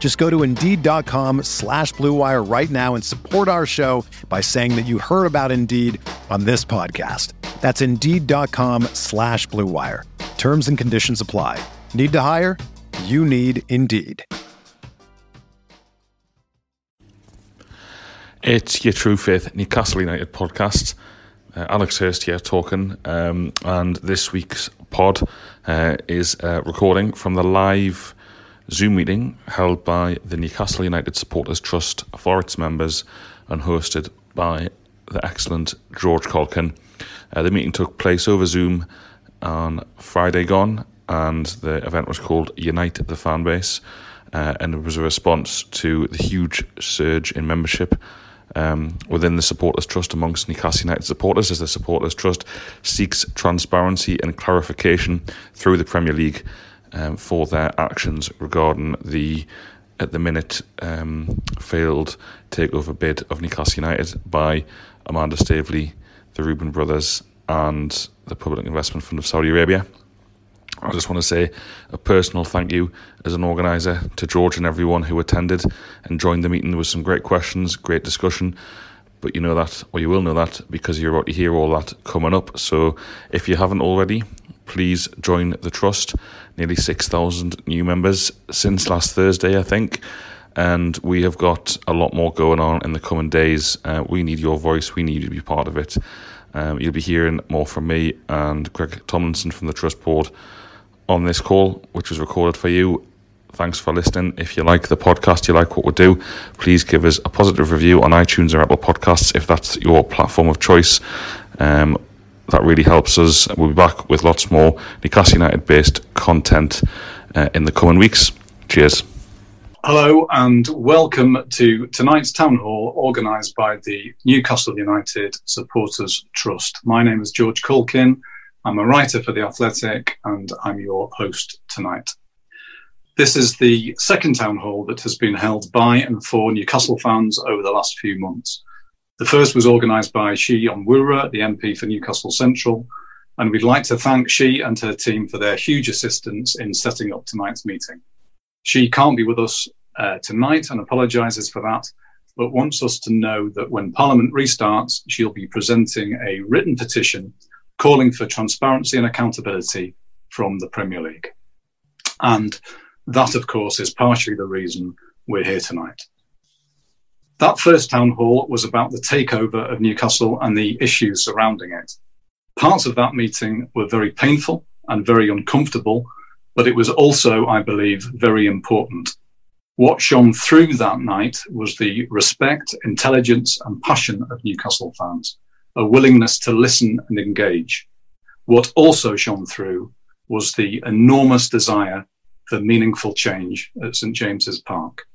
Just go to Indeed.com slash BlueWire right now and support our show by saying that you heard about Indeed on this podcast. That's Indeed.com slash BlueWire. Terms and conditions apply. Need to hire? You need Indeed. It's your True Faith Newcastle United podcast. Uh, Alex Hurst here talking, um, and this week's pod uh, is a recording from the live Zoom meeting held by the Newcastle United Supporters Trust for its members and hosted by the excellent George Caulkin. Uh, the meeting took place over Zoom on Friday gone, and the event was called Unite the Fanbase, uh, and it was a response to the huge surge in membership um, within the Supporters Trust amongst Newcastle United supporters as the Supporters Trust seeks transparency and clarification through the Premier League um, for their actions regarding the at the minute um, failed takeover bid of Newcastle United by Amanda Staveley, the Reuben brothers, and the Public Investment Fund of Saudi Arabia. I just want to say a personal thank you as an organiser to George and everyone who attended and joined the meeting. There was some great questions, great discussion, but you know that, or you will know that, because you're about to hear all that coming up. So if you haven't already, please join the trust. Nearly 6,000 new members since last Thursday, I think. And we have got a lot more going on in the coming days. Uh, we need your voice, we need you to be part of it. Um, you'll be hearing more from me and Greg Tomlinson from the Trust Board on this call, which was recorded for you. Thanks for listening. If you like the podcast, you like what we do, please give us a positive review on iTunes or Apple Podcasts if that's your platform of choice. Um, that really helps us. We'll be back with lots more Newcastle United based content uh, in the coming weeks. Cheers. Hello and welcome to tonight's town hall organised by the Newcastle United Supporters Trust. My name is George Caulkin. I'm a writer for The Athletic and I'm your host tonight. This is the second town hall that has been held by and for Newcastle fans over the last few months. The first was organised by Chi Onwurah, the MP for Newcastle Central, and we'd like to thank Chi and her team for their huge assistance in setting up tonight's meeting. She can't be with us uh, tonight and apologises for that, but wants us to know that when Parliament restarts, she'll be presenting a written petition calling for transparency and accountability from the Premier League. And that, of course, is partially the reason we're here tonight. That first town hall was about the takeover of Newcastle and the issues surrounding it. Parts of that meeting were very painful and very uncomfortable, but it was also, I believe, very important. What shone through that night was the respect, intelligence, and passion of Newcastle fans, a willingness to listen and engage. What also shone through was the enormous desire for meaningful change at St James's Park.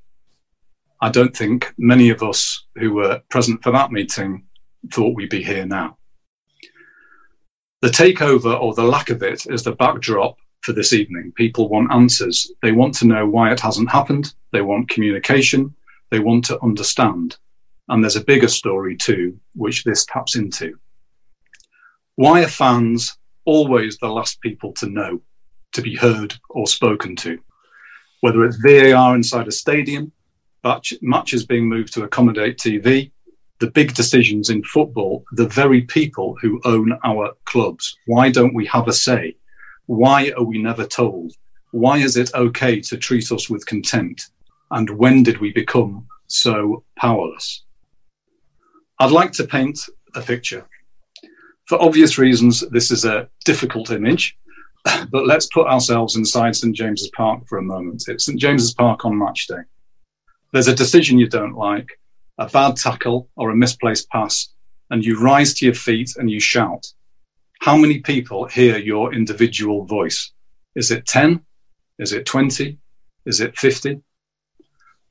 I don't think many of us who were present for that meeting thought we'd be here now. The takeover or the lack of it is the backdrop for this evening. People want answers. They want to know why it hasn't happened. They want communication. They want to understand. And there's a bigger story too, which this taps into. Why are fans always the last people to know, to be heard or spoken to? Whether it's VAR inside a stadium, much, much is being moved to accommodate TV. The big decisions in football, the very people who own our clubs. Why don't we have a say? Why are we never told? Why is it okay to treat us with contempt? And when did we become so powerless? I'd like to paint a picture. For obvious reasons, this is a difficult image, but let's put ourselves inside St James's Park for a moment. It's St James's Park on match day. There's a decision you don't like, a bad tackle or a misplaced pass, and you rise to your feet and you shout. How many people hear your individual voice? Is it 10? Is it 20? Is it 50?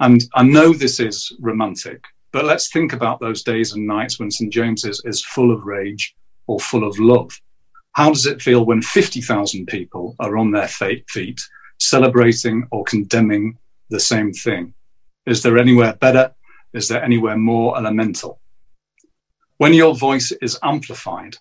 And I know this is romantic, but let's think about those days and nights when St. James's is full of rage or full of love. How does it feel when 50,000 people are on their feet celebrating or condemning the same thing? Is there anywhere better? Is there anywhere more elemental? When your voice is amplified,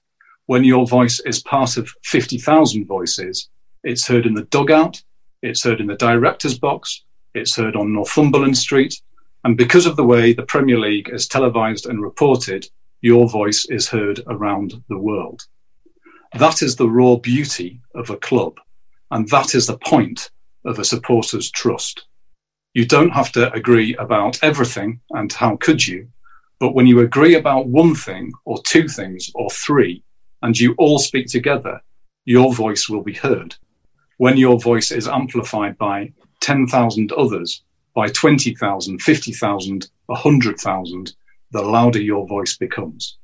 when your voice is part of 50,000 voices, it's heard in the dugout, it's heard in the director's box, it's heard on Northumberland Street, and because of the way the Premier League is televised and reported, your voice is heard around the world. That is the raw beauty of a club, and that is the point of a supporter's trust. You don't have to agree about everything, and how could you? But when you agree about one thing, or two things, or three, and you all speak together, your voice will be heard. When your voice is amplified by 10,000 others, by 20,000, 50,000, 100,000, the louder your voice becomes.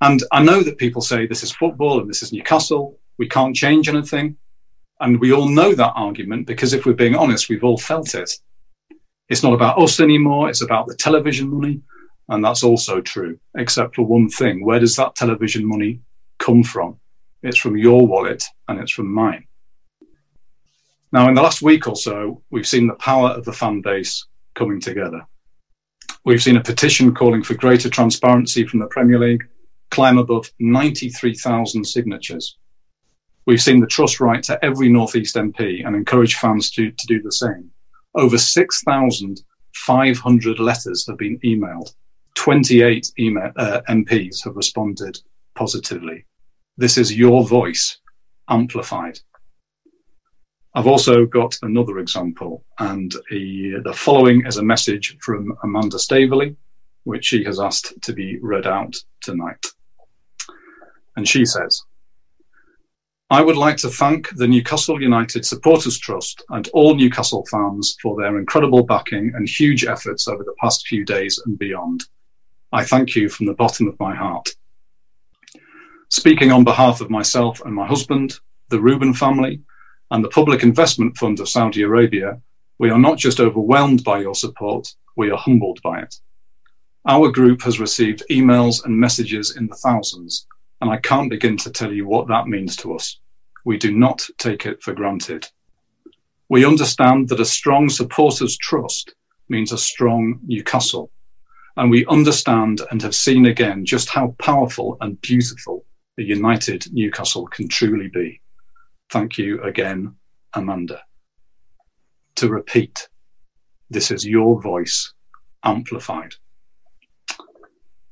And I know that people say this is football and this is Newcastle, we can't change anything. And we all know that argument because if we're being honest, we've all felt it. It's not about us anymore, it's about the television money. And that's also true, except for one thing. Where does that television money come from? It's from your wallet and it's from mine. Now, in the last week or so, we've seen the power of the fan base coming together. We've seen a petition calling for greater transparency from the Premier League climb above 93,000 signatures. We've seen the trust write to every Northeast MP and encourage fans to, to do the same. Over 6,500 letters have been emailed. 28 email, uh, MPs have responded positively. This is your voice amplified. I've also got another example, and he, the following is a message from Amanda Staveley, which she has asked to be read out tonight. And she says, I would like to thank the Newcastle United Supporters Trust and all Newcastle fans for their incredible backing and huge efforts over the past few days and beyond. I thank you from the bottom of my heart. Speaking on behalf of myself and my husband, the Reuben family, and the Public Investment Fund of Saudi Arabia, we are not just overwhelmed by your support, we are humbled by it. Our group has received emails and messages in the thousands, and I can't begin to tell you what that means to us. We do not take it for granted. We understand that a strong supporters' trust means a strong Newcastle, and we understand and have seen again just how powerful and beautiful a united Newcastle can truly be. Thank you again, Amanda. To repeat, this is your voice amplified.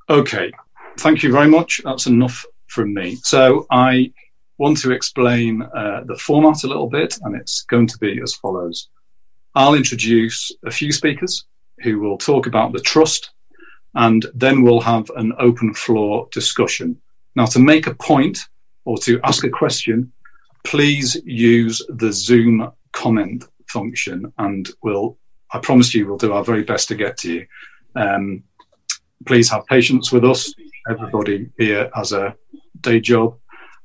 Okay, thank you very much. That's enough from me. So I want to explain uh, the format a little bit, and it's going to be as follows. I'll introduce a few speakers who will talk about the trust, and then we'll have an open floor discussion. Now, to make a point or to ask a question, please use the Zoom comment function and we'll, I promise you, we'll do our very best to get to you. Um, please have patience with us. Everybody here has a day job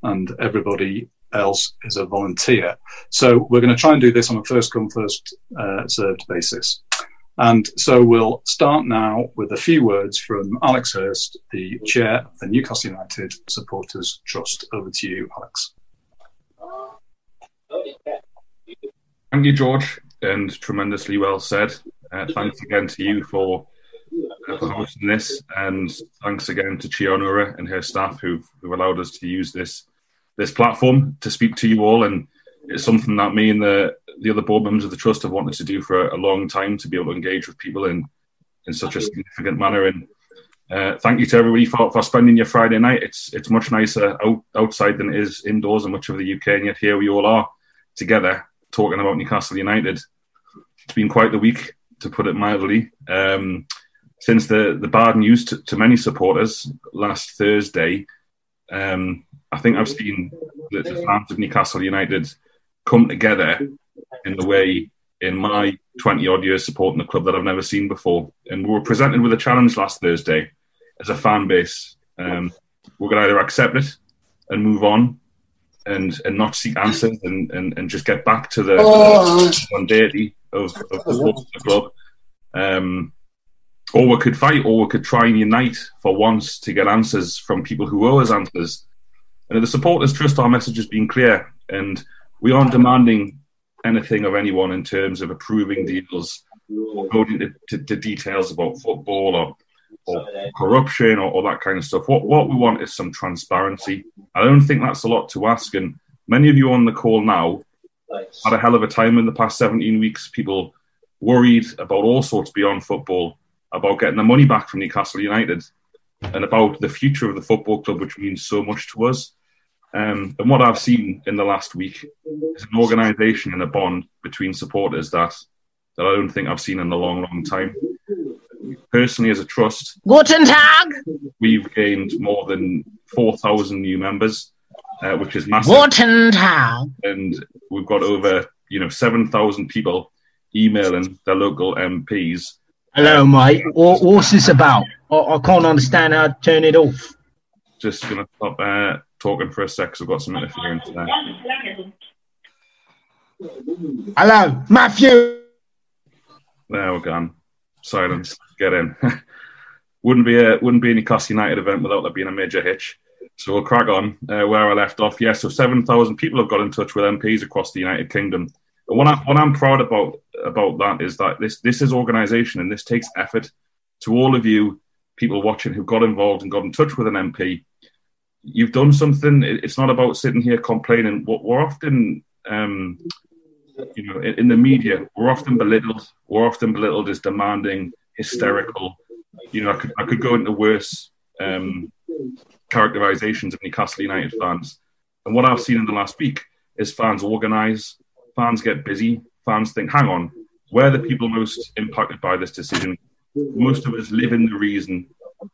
and everybody else is a volunteer. So we're going to try and do this on a first come, first uh, served basis. And so we'll start now with a few words from Alex Hurst, the chair of the Newcastle United Supporters Trust. Over to you, Alex. Thank you, George, and tremendously well said. Uh, thanks again to you for, for hosting this, and thanks again to Chi Onwurah and her staff who've, who've allowed us to use this this platform to speak to you all. And it's something that me and the the other board members of the trust have wanted to do for a long time to be able to engage with people in in such a significant manner. And uh, thank you to everybody for, for spending your Friday night. It's it's much nicer out, outside than it is indoors in much of the UK, and yet here we all are together talking about Newcastle United. It's been quite the week, to put it mildly. Um, since the, the bad news to, to, many supporters last Thursday, Um, I think I've seen the, the fans of Newcastle United come together in the way in my 20 odd years supporting the club that I've never seen before. And we were presented with a challenge last Thursday as a fan base. Um, we're going to either accept it and move on and, and not seek answers and, and, and just get back to the oh. deity of, of the, the club. Um, or we could fight, or we could try and unite for once to get answers from people who owe us answers. And the supporters trust our message has been clear, and we aren't demanding anything of anyone in terms of approving deals or going into to, details about football or, or corruption or, or, that kind of stuff. What what we want is some transparency. I don't think that's a lot to ask, and many of you on the call now had a hell of a time in the past 17 weeks. People worried about all sorts beyond football, about getting the money back from Newcastle United, and about the future of the football club, which means so much to us. Um, and what I've seen in the last week is an organisation and a bond between supporters that that I don't think I've seen in a long, long time. Personally, as a trust, Guten Tag. We've gained more than four thousand new members, uh, which is massive. Guten Tag. And we've got over you know seven thousand people emailing their local MPs. Hello, mate. What, what's this about? I, I, can't understand how to turn it off. Just gonna stop uh, talking for a sec because I've got some interference there. Hello, Matthew. There we're gone. Silence. Get in. wouldn't be a wouldn't be any Newcastle United event without there being a major hitch. So we'll crack on uh, where I left off. Yes, yeah, so seven thousand people have got in touch with MPs across the United Kingdom. What, I, what I'm proud about about that is that this this is organisation and this takes effort. To all of you people watching who got involved and got in touch with an MP, you've done something. It's not about sitting here complaining. What We're often, um, you know, in, in, the media, we're often belittled. We're often belittled as demanding, hysterical. You know, I could I could go into worse um, characterizations of Newcastle United fans. And what I've seen in the last week is fans organise, fans get busy, fans think, hang on, we're the people most impacted by this decision. Most of us live in the reason,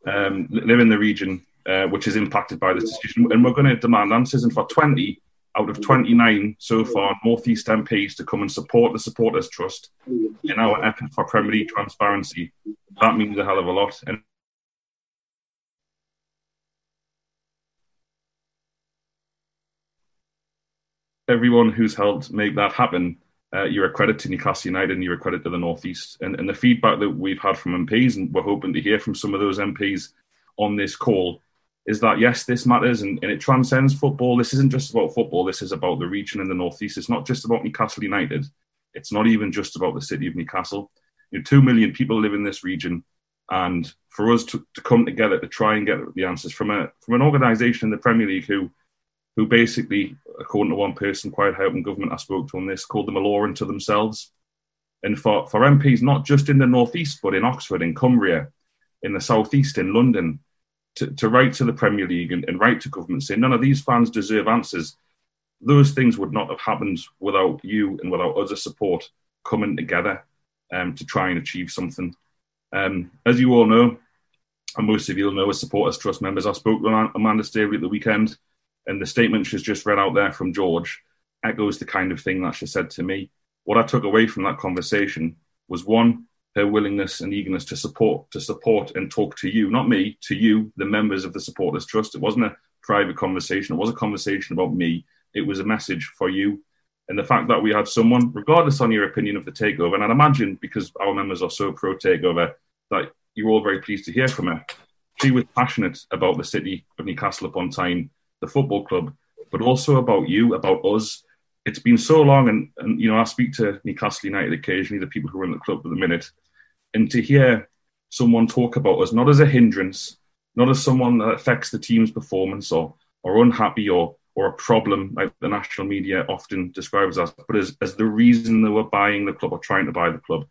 um, live in the region uh, which is impacted by this decision. And we're going to demand answers. And for 20 out of 29 so far, Northeast MPs to come and support the Supporters Trust in our effort for Premier League transparency, that means a hell of a lot. And everyone who's helped make that happen, uh, you're a credit to Newcastle United and you're a credit to the Northeast. And, and the feedback that we've had from MPs, and we're hoping to hear from some of those MPs on this call, is that yes, this matters and, and, it transcends football. This isn't just about football. This is about the region in the northeast. It's not just about Newcastle United. It's not even just about the city of Newcastle. You know, two million people live in this region, and for us to, to come together to try and get the answers from a from an organisation in the Premier League who who basically, according to one person, quite high up in government I spoke to on this, called them a law unto themselves. And for, for MPs, not just in the northeast, but in Oxford, in Cumbria, in the southeast, in London, to, to write to the Premier League and, and write to government saying none of these fans deserve answers, those things would not have happened without you and without other support coming together um, to try and achieve something. Um, as you all know, and most of you will know as supporters trust members, I spoke to Amanda Staveley at the weekend, and the statement she's just read out there from George echoes the kind of thing that she said to me. What I took away from that conversation was one, her willingness and eagerness to support to support and talk to you, not me, to you, the members of the supporters trust. It wasn't a private conversation. It was a conversation about me. It was a message for you. And the fact that we had someone, regardless on your opinion of the takeover, and I'd imagine because our members are so pro takeover, that you're all very pleased to hear from her. She was passionate about the city of Newcastle upon Tyne, the football club, but also about you, about us. It's been so long, and, and you know, I speak to Newcastle United occasionally, the people who run the club at the minute, and to hear someone talk about us not as a hindrance, not as someone that affects the team's performance or or unhappy or or a problem like the national media often describes us, but as, as the reason they were buying the club or trying to buy the club.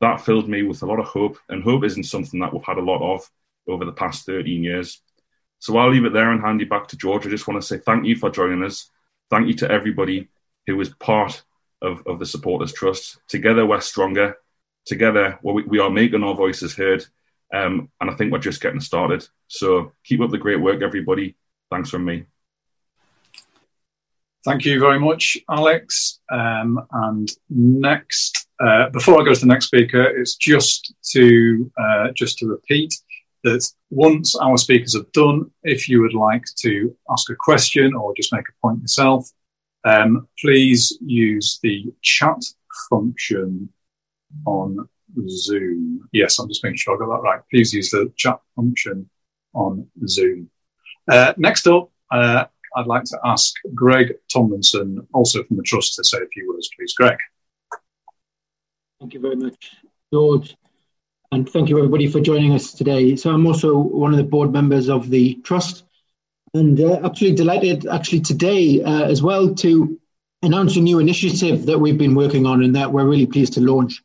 That filled me with a lot of hope, and hope isn't something that we've had a lot of over the past 13 years. So I'll leave it there and hand you back to George. I just want to say thank you for joining us. Thank you to everybody who is part of, of the Supporters Trust. Together we're stronger together, we, we are making our voices heard. Um, and I think we're just getting started. So keep up the great work, everybody. Thanks from me. Thank you very much, Alex. Um, and next, uh, before I go to the next speaker, it's just to uh, just to repeat that once our speakers have done, if you would like to ask a question or just make a point yourself, um, please use the chat function on Zoom. Yes, I'm just making sure I got that right. Please use the chat function on Zoom. Uh, next up, uh, I'd like to ask Greg Tomlinson, also from the Trust, to say a few words, please. Greg. Thank you very much, George. And thank you, everybody, for joining us today. So, I'm also one of the board members of the Trust, and uh, absolutely delighted, actually, today uh, as well, to announce a new initiative that we've been working on and that we're really pleased to launch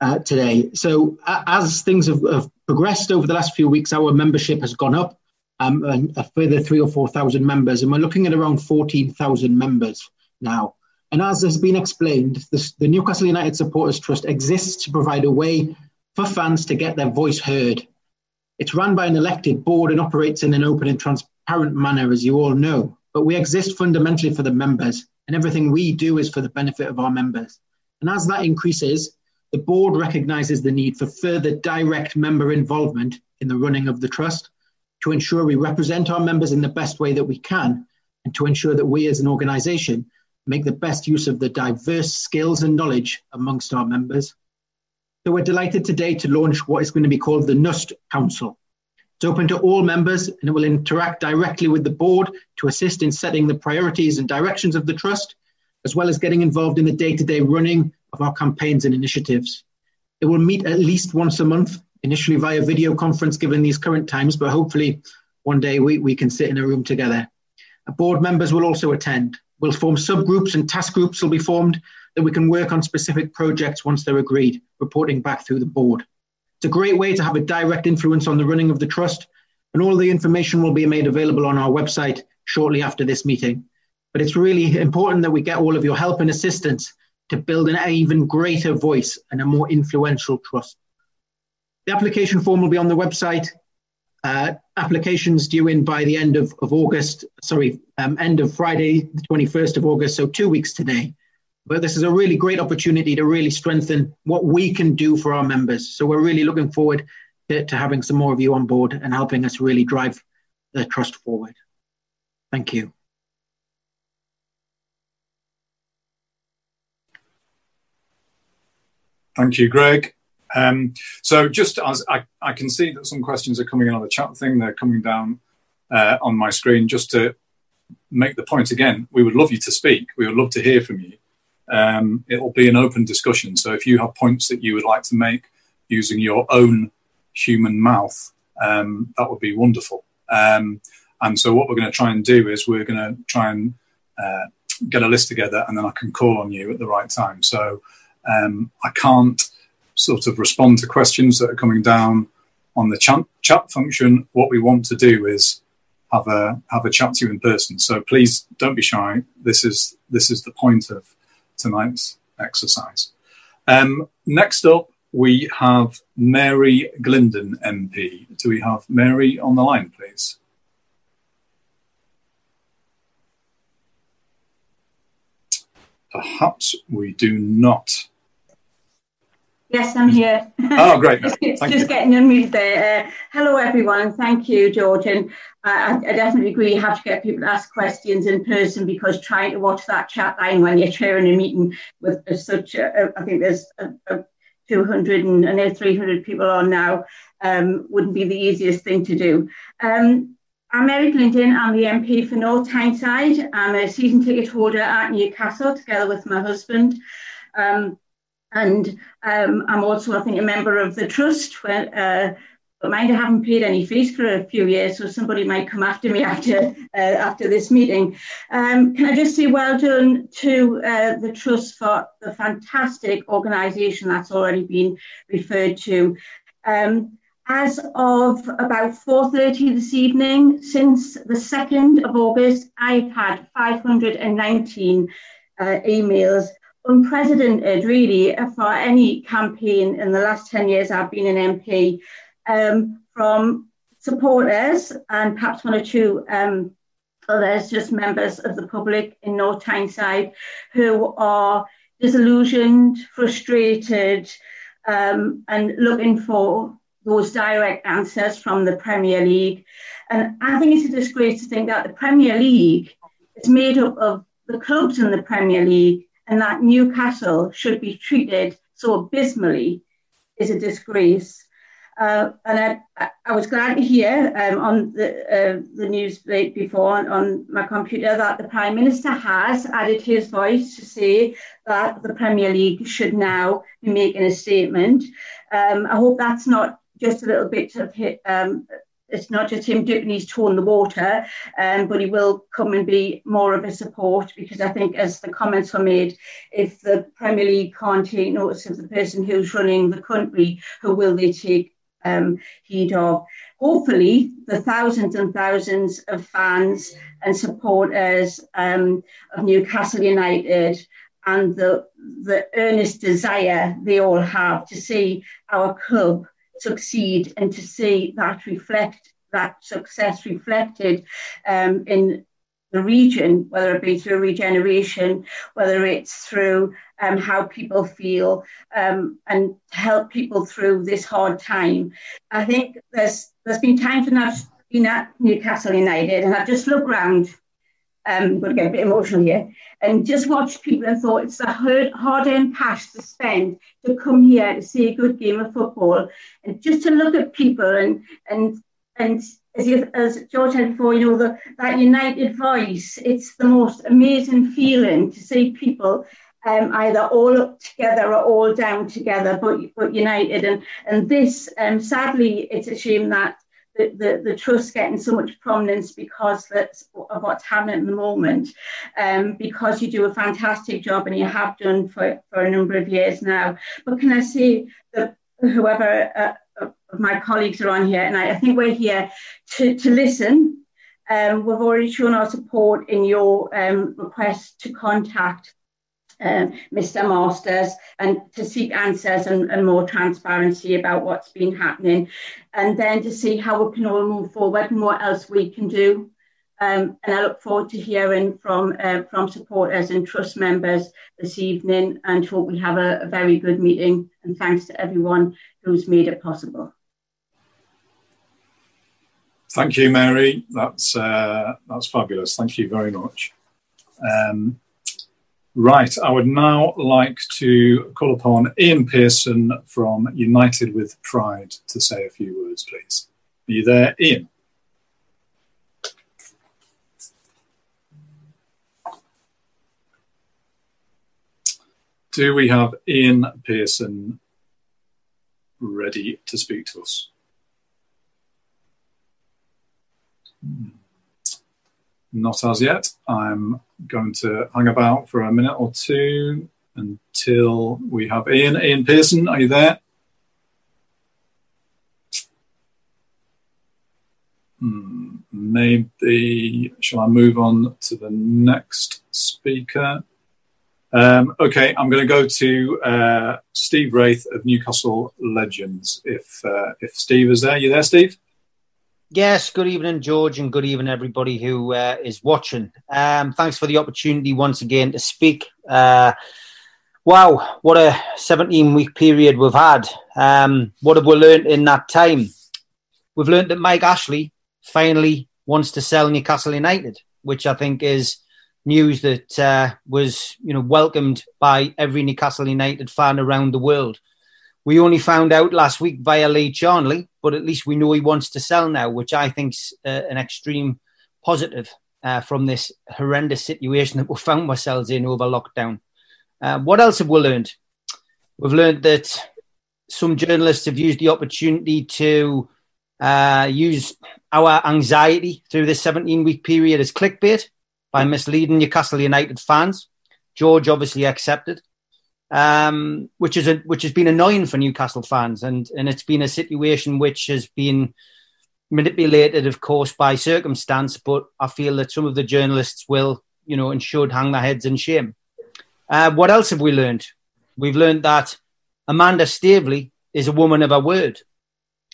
uh, today. So, as things have, have, progressed over the last few weeks, our membership has gone up um, a further three or 4,000 members, and we're looking at around 14,000 members now. And as has been explained, this, the Newcastle United Supporters Trust exists to provide a way for fans to get their voice heard. It's run by an elected board and operates in an open and transparent manner, as you all know. But we exist fundamentally for the members, and everything we do is for the benefit of our members. And as that increases, the board recognises the need for further direct member involvement in the running of the trust to ensure we represent our members in the best way that we can, and to ensure that we as an organisation make the best use of the diverse skills and knowledge amongst our members. So we're delighted today to launch what is going to be called the NUST Council. It's open to all members and it will interact directly with the board to assist in setting the priorities and directions of the trust, as well as getting involved in the day to day running of our campaigns and initiatives. It will meet at least once a month initially via video conference given these current times, but hopefully one day we, we can sit in a room together. Board members will also attend. We'll form subgroups and task groups will be formed that we can work on specific projects once they're agreed, reporting back through the board. It's a great way to have a direct influence on the running of the trust, and all the information will be made available on our website shortly after this meeting. But it's really important that we get all of your help and assistance to build an even greater voice and a more influential trust. The application form will be on the website. Uh, applications due in by the end of, of August, sorry, um, end of Friday, the 21st of August, so two weeks today. But this is a really great opportunity to really strengthen what we can do for our members. So we're really looking forward to, to having some more of you on board and helping us really drive the trust forward. Thank you. Thank you, Greg. Um, so just as I, I, can see that some questions are coming in on the chat thing, they're coming down uh, on my screen. Just to make the point again, we would love you to speak. We would love to hear from you. Um, it'll be an open discussion. So if you have points that you would like to make using your own human mouth, um, that would be wonderful. Um, and so what we're going to try and do is we're going to try and uh, get a list together, and then I can call on you at the right time. So um, I can't sort of respond to questions that are coming down on the chat, chat function. What we want to do is have a have a chat to you in person. So please don't be shy. This is this is the point of tonight's exercise. Um, next up, we have Mary Glindon MP. Do we have Mary on the line, please? Perhaps we do not. Yes, I'm here. Oh, great. just, just getting unmuted there. Uh, hello, everyone. Thank you, George. And I, I, definitely agree. You have to get people to ask questions in person because trying to watch that chat line when you're chairing a meeting with such, a, I think there's a, a 200 and, and 300 people on now, um, wouldn't be the easiest thing to do. Um, I'm Mary Glindon. I'm the MP for North Tyneside. I'm a season ticket holder at Newcastle together with my husband. Um, and um, I'm also, I think, a member of the trust. Where, uh, but mind, I haven't paid any fees for a few years, so somebody might come after me after uh, after this meeting. Um, can I just say well done to uh, the trust for the fantastic organisation that's already been referred to. Um, as of about 4.30 this evening, since the 2nd of August, I've had 519 uh, emails unprecedented, really, for any campaign in the last 10 years I've been an MP, um, from supporters and perhaps one or two um, there's just members of the public in North Tyneside who are disillusioned, frustrated, um, and looking for those direct answers from the Premier League. And I think it's a disgrace to think that the Premier League is made up of the clubs in the Premier League and that Newcastle should be treated so abysmally is a disgrace. Uh, and I, I, was glad to hear um, on the, uh, the news before on, on, my computer that the Prime Minister has added his voice to say that the Premier League should now be making a statement. Um, I hope that's not just a little bit of um, it's not just him dipping his toe in the water, um, but he will come and be more of a support because I think, as the comments were made, if the Premier League can't take notice of the person who's running the country, who will they take um, heed of? Hopefully, the thousands and thousands of fans and supporters um, of Newcastle United and the the earnest desire they all have to see our club succeed and to see that reflect that success reflected um, in the region, whether it be through regeneration, whether it's through um, how people feel, um, and help people through this hard time. I think there's there's been times when I've been at Newcastle United and I've just looked around um, going to get a bit emotional here, and just watched people and thought it's a hard, hard-earned cash to spend to come here to see a good game of football, and just to look at people and and and as, you, as George said before, you know the, that united voice. It's the most amazing feeling to see people um, either all up together or all down together, but but united. And and this, um, sadly, it's a shame that the, the, the trust getting so much prominence because that's of what's happening at the moment, um, because you do a fantastic job and you have done for, for a number of years now. But can I say that whoever uh, of my colleagues are on here, and I, I think we're here to, to listen. Um, we've already shown our support in your um, request to contact um, Mr. Masters and to seek answers and, and, more transparency about what's been happening, and then to see how we can all move forward and what else we can do. Um, and I look forward to hearing from uh, from supporters and trust members this evening, and hope we have a, a very good meeting. And thanks to everyone who's made it possible. Thank you, Mary. That's uh, that's fabulous. Thank you very much. Um, Right, I would now like to call upon Ian Pearson from United with Pride to say a few words, please. Are you there, Ian? Do we have Ian Pearson ready to speak to us? Hmm. Not as yet. I'm going to hang about for a minute or two until we have Ian. Ian Pearson, are you there? Hmm, maybe, shall I move on to the next speaker? Um, okay, I'm going to go to uh, Steve Wraith of Newcastle Legends. If uh, if Steve is there, you there, Steve? Yes, good evening, George, and good evening, everybody who uh, is watching. Um, thanks for the opportunity once again to speak. Uh, wow, what a 17 week period we've had. Um, what have we learned in that time? We've learned that Mike Ashley finally wants to sell Newcastle United, which I think is news that uh, was you know welcomed by every Newcastle United fan around the world. We only found out last week via Lee Charnley, but at least we know he wants to sell now, which I think's uh, an extreme positive uh, from this horrendous situation that we found ourselves in over lockdown. Uh, what else have we learned? We've learned that some journalists have used the opportunity to uh, use our anxiety through this 17 week period as clickbait by misleading Newcastle United fans. George obviously accepted um, which is a, which has been annoying for Newcastle fans, and and it's been a situation which has been manipulated, of course, by circumstance. But I feel that some of the journalists will, you know, and should hang their heads in shame. Uh, what else have we learned? We've learned that Amanda Staveley is a woman of her word.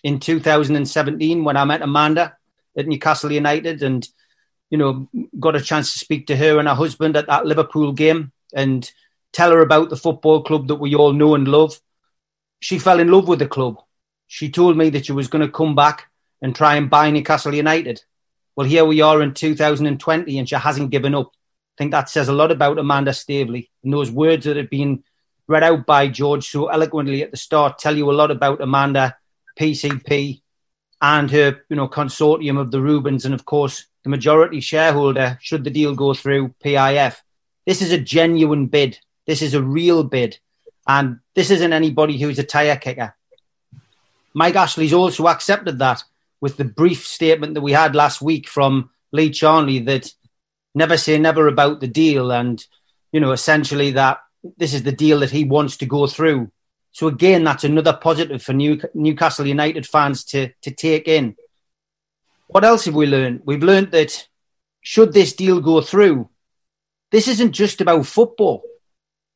In 2017, when I met Amanda at Newcastle United, and you know, got a chance to speak to her and her husband at that Liverpool game and tell her about the football club that we all know and love. She fell in love with the club. She told me that she was going to come back and try and buy Newcastle United. Well, here we are in 2020 and she hasn't given up. I think that says a lot about Amanda Staveley. And those words that have been read out by George so eloquently at the start tell you a lot about Amanda, PCP, and her, you know, consortium of the Reubens. and of course the majority shareholder, should the deal go through, PIF. This is a genuine bid. This is a real bid. And this isn't anybody who's a tire kicker. Mike Ashley's also accepted that with the brief statement that we had last week from Lee Charnley that never say never about the deal and, you know, essentially that this is the deal that he wants to go through. So again, that's another positive for New, Newcastle United fans to, to take in. What else have we learned? We've learned that should this deal go through, this isn't just about football.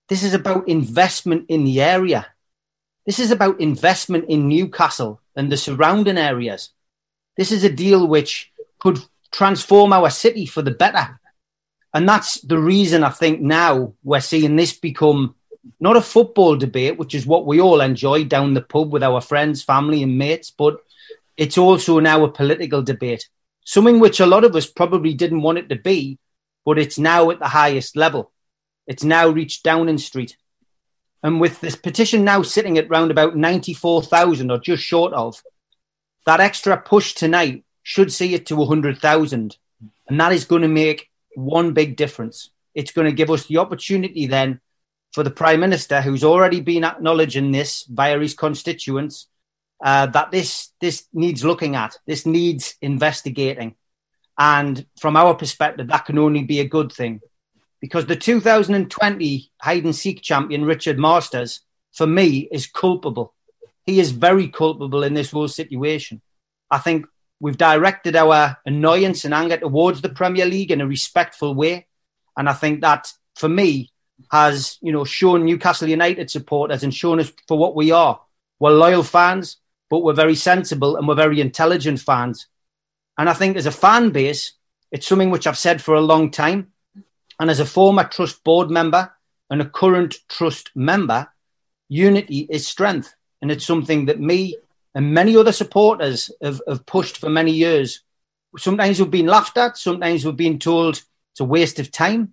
This is about investment in the area. This is about investment in Newcastle and the surrounding areas. This is a deal which could transform our city for the better. And that's the reason I think now we're seeing this become not a football debate, which is what we all enjoy down the pub with our friends, family, and mates, but it's also now a political debate, something which a lot of us probably didn't want it to be, but it's now at the highest level. It's now reached Downing Street. And with this petition now sitting at round about 94,000 or just short of, that extra push tonight should see it to 100,000. And that is going to make one big difference. It's going to give us the opportunity then for the Prime Minister, who's already been acknowledging this via his constituents, uh, that this, this needs looking at, this needs investigating. And from our perspective, that can only be a good thing. Because the 2020 hide and seek champion, Richard Masters, for me, is culpable he is very culpable in this whole situation. I think we've directed our annoyance and anger towards the Premier League in a respectful way. And I think that, for me, has you know shown Newcastle United supporters and shown us for what we are. We're loyal fans, but we're very sensible and we're very intelligent fans. And I think as a fan base, it's something which I've said for a long time. And as a former trust board member and a current trust member, unity is strength. And it's something that me and many other supporters have, have pushed for many years. Sometimes we've been laughed at, sometimes we've been told it's a waste of time.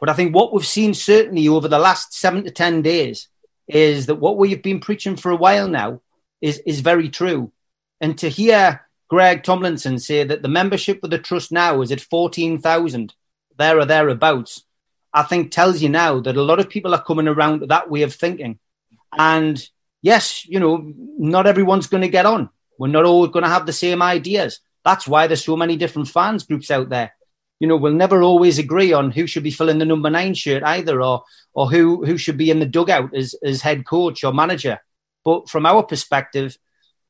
But I think what we've seen certainly over the last seven to 10 days is that what we've been preaching for a while now is, is very true. And to hear Greg Tomlinson say that the membership of the trust now is at 14,000, there or thereabouts, I think tells you now that a lot of people are coming around to that way of thinking. And yes, you know, not everyone's going to get on. We're not all going to have the same ideas. That's why there's so many different fans groups out there. You know, we'll never always agree on who should be filling the number nine shirt either, or or who who should be in the dugout as as head coach or manager. But from our perspective,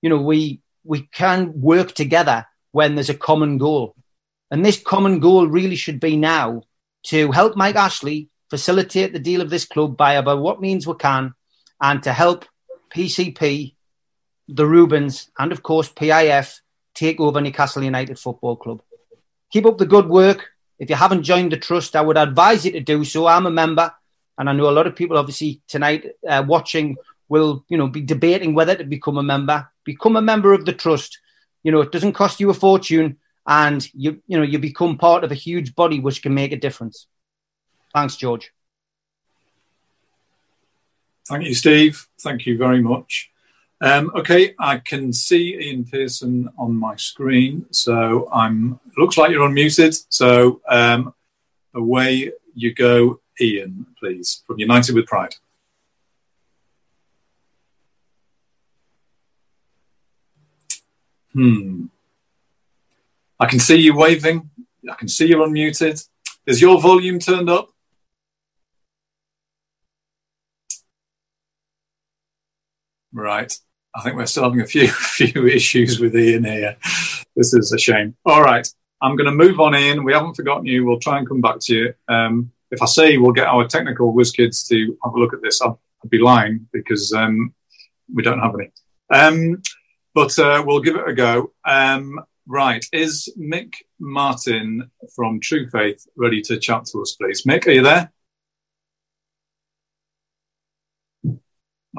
you know, we we can work together when there's a common goal. And this common goal really should be now to help Mike Ashley facilitate the deal of this club by about what means we can and to help PCP, the Reubens, and of course PIF take over Newcastle United Football Club. Keep up the good work. If you haven't joined the trust, I would advise you to do so. I'm a member, and I know a lot of people, obviously, tonight uh, watching will, you know, be debating whether to become a member. Become a member of the trust. You know, it doesn't cost you a fortune, and you, you know, you become part of a huge body which can make a difference. Thanks, George. Thank you, Steve. Thank you very much. Um, okay, I can see Ian Pearson on my screen, so I'm. Looks like you're unmuted. So um, away you go, Ian, please, from United with Pride. Hmm. I can see you waving. I can see you're unmuted. Is your volume turned up? Right. I think we're still having a few few issues with Ian here. This is a shame. All right. I'm going to move on in. We haven't forgotten you. We'll try and come back to you. Um, if I say we'll get our technical whiz kids to have a look at this, I'll, I'll be lying because um, we don't have any. Um, but uh, we'll give it a go. Um, Right. Is Mick Martin from True Faith ready to chat to us, please? Mick, are you there?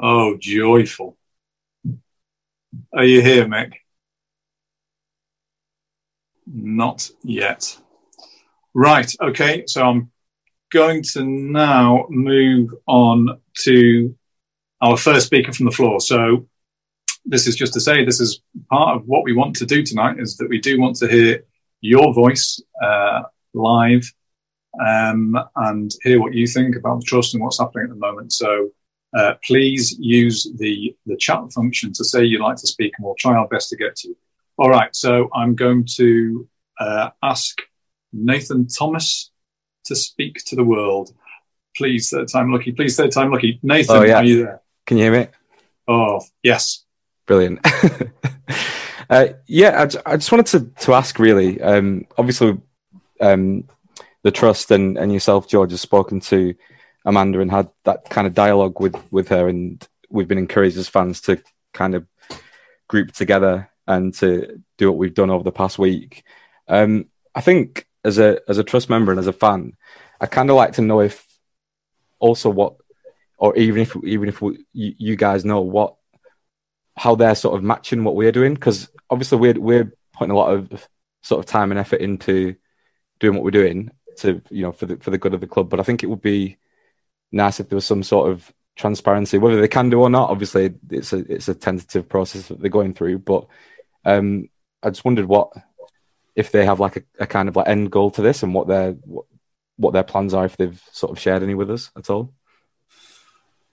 Oh, joyful. Are you here, Mick? Not yet. Right. Okay. So I'm going to now move on to our first speaker from the floor. So this is just to say this is part of what we want to do tonight is that we do want to hear your voice uh, live um, and hear what you think about the trust and what's happening at the moment. So uh, please use the the chat function to say you'd like to speak, and we'll try our best to get to you. All right, so I'm going to uh, ask Nathan Thomas to speak to the world. Please, third time lucky. Please, third time lucky. Nathan, oh, yeah. are you there? Can you hear me? Oh, yes. Brilliant. uh, yeah, I, I, just wanted to, to ask really. Um, obviously, um, the trust and, and yourself, George, has spoken to Amanda and had that kind of dialogue with, with her, and we've been encouraged as fans to kind of group together and to do what we've done over the past week. Um, I think as a as a trust member and as a fan, I kind of like to know if also what, or even if even if we, you, you guys know what how they're sort of matching what we're doing because obviously we're we're putting a lot of sort of time and effort into doing what we're doing to you know for the for the good of the club. But I think it would be nice if there was some sort of transparency, whether they can do or not. Obviously, it's a it's a tentative process that they're going through. But um, I just wondered what if they have like a, a kind of like end goal to this and what their what, what their plans are if they've sort of shared any with us at all.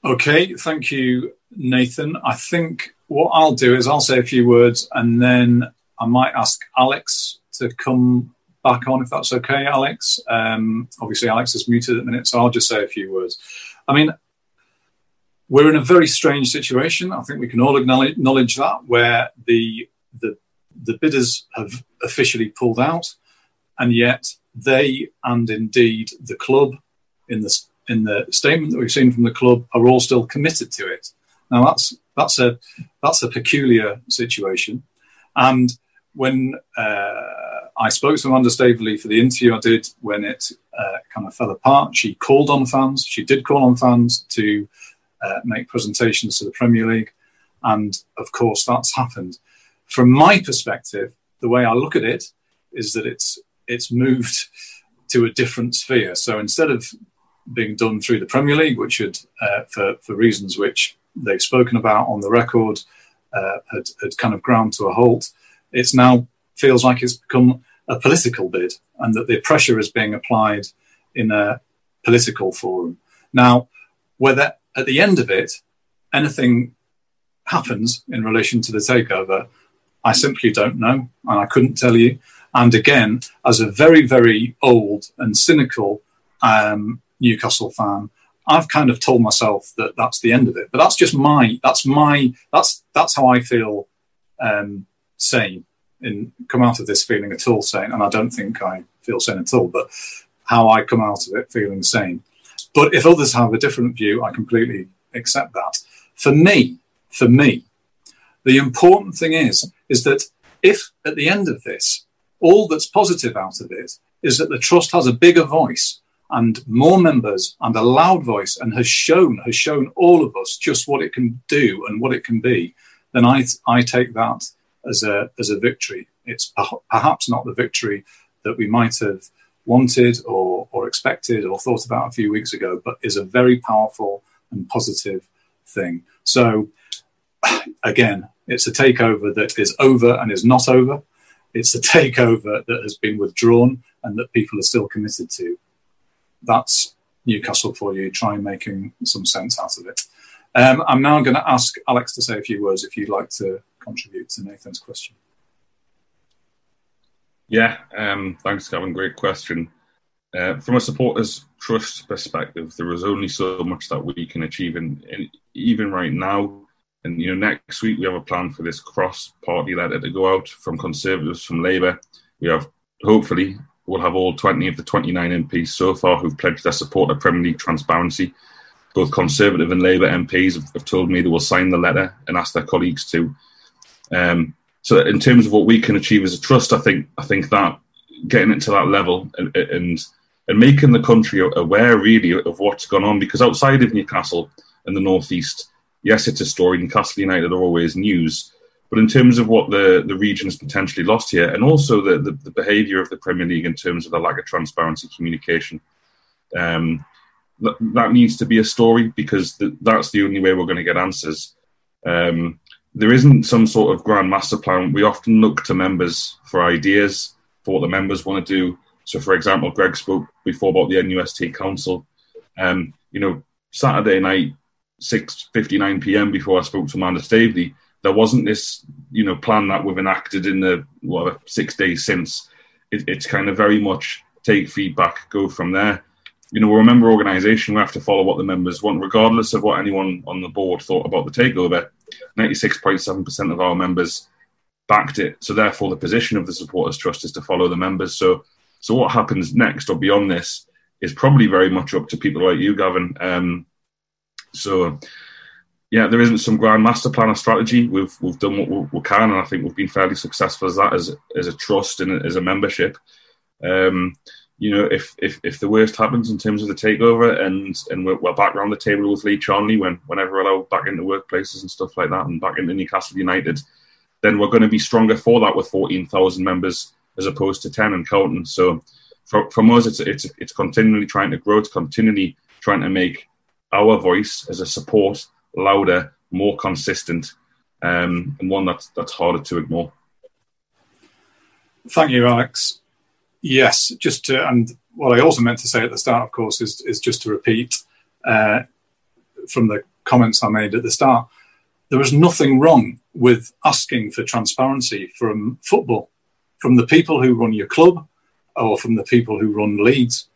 Okay, thank you, Nathan. I think what I'll do is I'll say a few words and then I might ask Alex to come back on if that's okay, Alex. Um, obviously, Alex is muted at the minute, so I'll just say a few words. I mean, we're in a very strange situation. I think we can all acknowledge that, where the the the bidders have officially pulled out, and yet they and indeed the club in the in the statement that we've seen from the club are all still committed to it. Now that's that's a that's a peculiar situation, and when uh, I spoke to Amanda Staveley for the interview I did when it uh, kind of fell apart, she called on fans. She did call on fans to uh, make presentations to the Premier League, and of course that's happened. From my perspective, the way I look at it is that it's it's moved to a different sphere. So instead of being done through the Premier League, which had, uh, for, for reasons which they've spoken about on the record, uh, had, had kind of ground to a halt, it's now feels like it's become a political bid and that the pressure is being applied in a political forum. Now, whether at the end of it anything happens in relation to the takeover, I simply don't know, and I couldn't tell you. And again, as a very, very old and cynical um, Newcastle fan, I've kind of told myself that that's the end of it. But that's just my, that's my, that's that's how I feel um, sane and come out of this feeling at all sane. And I don't think I feel sane at all, but how I come out of it feeling sane. But if others have a different view, I completely accept that. For me, for me, the important thing is, is that if at the end of this, all that's positive out of it is that the trust has a bigger voice and more members and a loud voice and has shown has shown all of us just what it can do and what it can be, then I I take that as a as a victory. It's perhaps not the victory that we might have wanted or or expected or thought about a few weeks ago, but is a very powerful and positive thing. So again, it's a takeover that is over and is not over. It's a takeover that has been withdrawn and that people are still committed to. That's Newcastle for you. Try making some sense out of it. Um, I'm now going to ask Alex to say a few words if you'd like to contribute to Nathan's question. Yeah, um, thanks, Kevin. Great question. Uh, from a supporters trust perspective, there is only so much that we can achieve, and even right now, and you know, next week we have a plan for this cross-party letter to go out from Conservatives, from Labour. We have hopefully we'll have all 20 of the 29 MPs so far who've pledged their support to Premier League transparency. Both Conservative and Labour MPs have, have, told me they will sign the letter and ask their colleagues to. Um, so in terms of what we can achieve as a trust, I think I think that getting it to that level and and, and making the country aware really of what's gone on because outside of Newcastle and the northeast, yes, it's a story. Newcastle United are always news, but in terms of what the, the region has potentially lost here, and also the, the, the behaviour of the Premier League in terms of the lack of transparency, communication, um, that, that needs to be a story because th- that's the only way we're going to get answers. Um, there isn't some sort of grand master plan. We often look to members for ideas for what the members want to do. So, for example, Greg spoke before about the NUST Council. Um, you know, Saturday night, 6.59 p.m. before I spoke to Amanda Staveley, there wasn't this, you know, plan that we've enacted in the, whatever, six days since. It, it's kind of very much take feedback, go from there you know, we're a member organisation. We have to follow what the members want, regardless of what anyone on the board thought about the takeover. 96.7% of our members backed it. So therefore, the position of the supporters trust is to follow the members. So, so what happens next or beyond this is probably very much up to people like you, Gavin. Um, so, yeah, there isn't some grand master plan or strategy. We've we've done what we, can, and I think we've been fairly successful as that as as a trust and as a membership. Um, you know, if, if if the worst happens in terms of the takeover and and we're, we're back around the table with Lee Charnley when whenever allowed back into workplaces and stuff like that and back into Newcastle United, then we're going to be stronger for that with fourteen thousand members as opposed to ten and counting. So for, from us, it's it's it's continually trying to grow. It's continually trying to make our voice as a support louder, more consistent, um, and one that's that's harder to ignore. Thank you, Alex. Yes, just to, and what I also meant to say at the start, of course, is, is just to repeat uh, from the comments I made at the start. There is nothing wrong with asking for transparency from football, from the people who run your club or from the people who run leagues.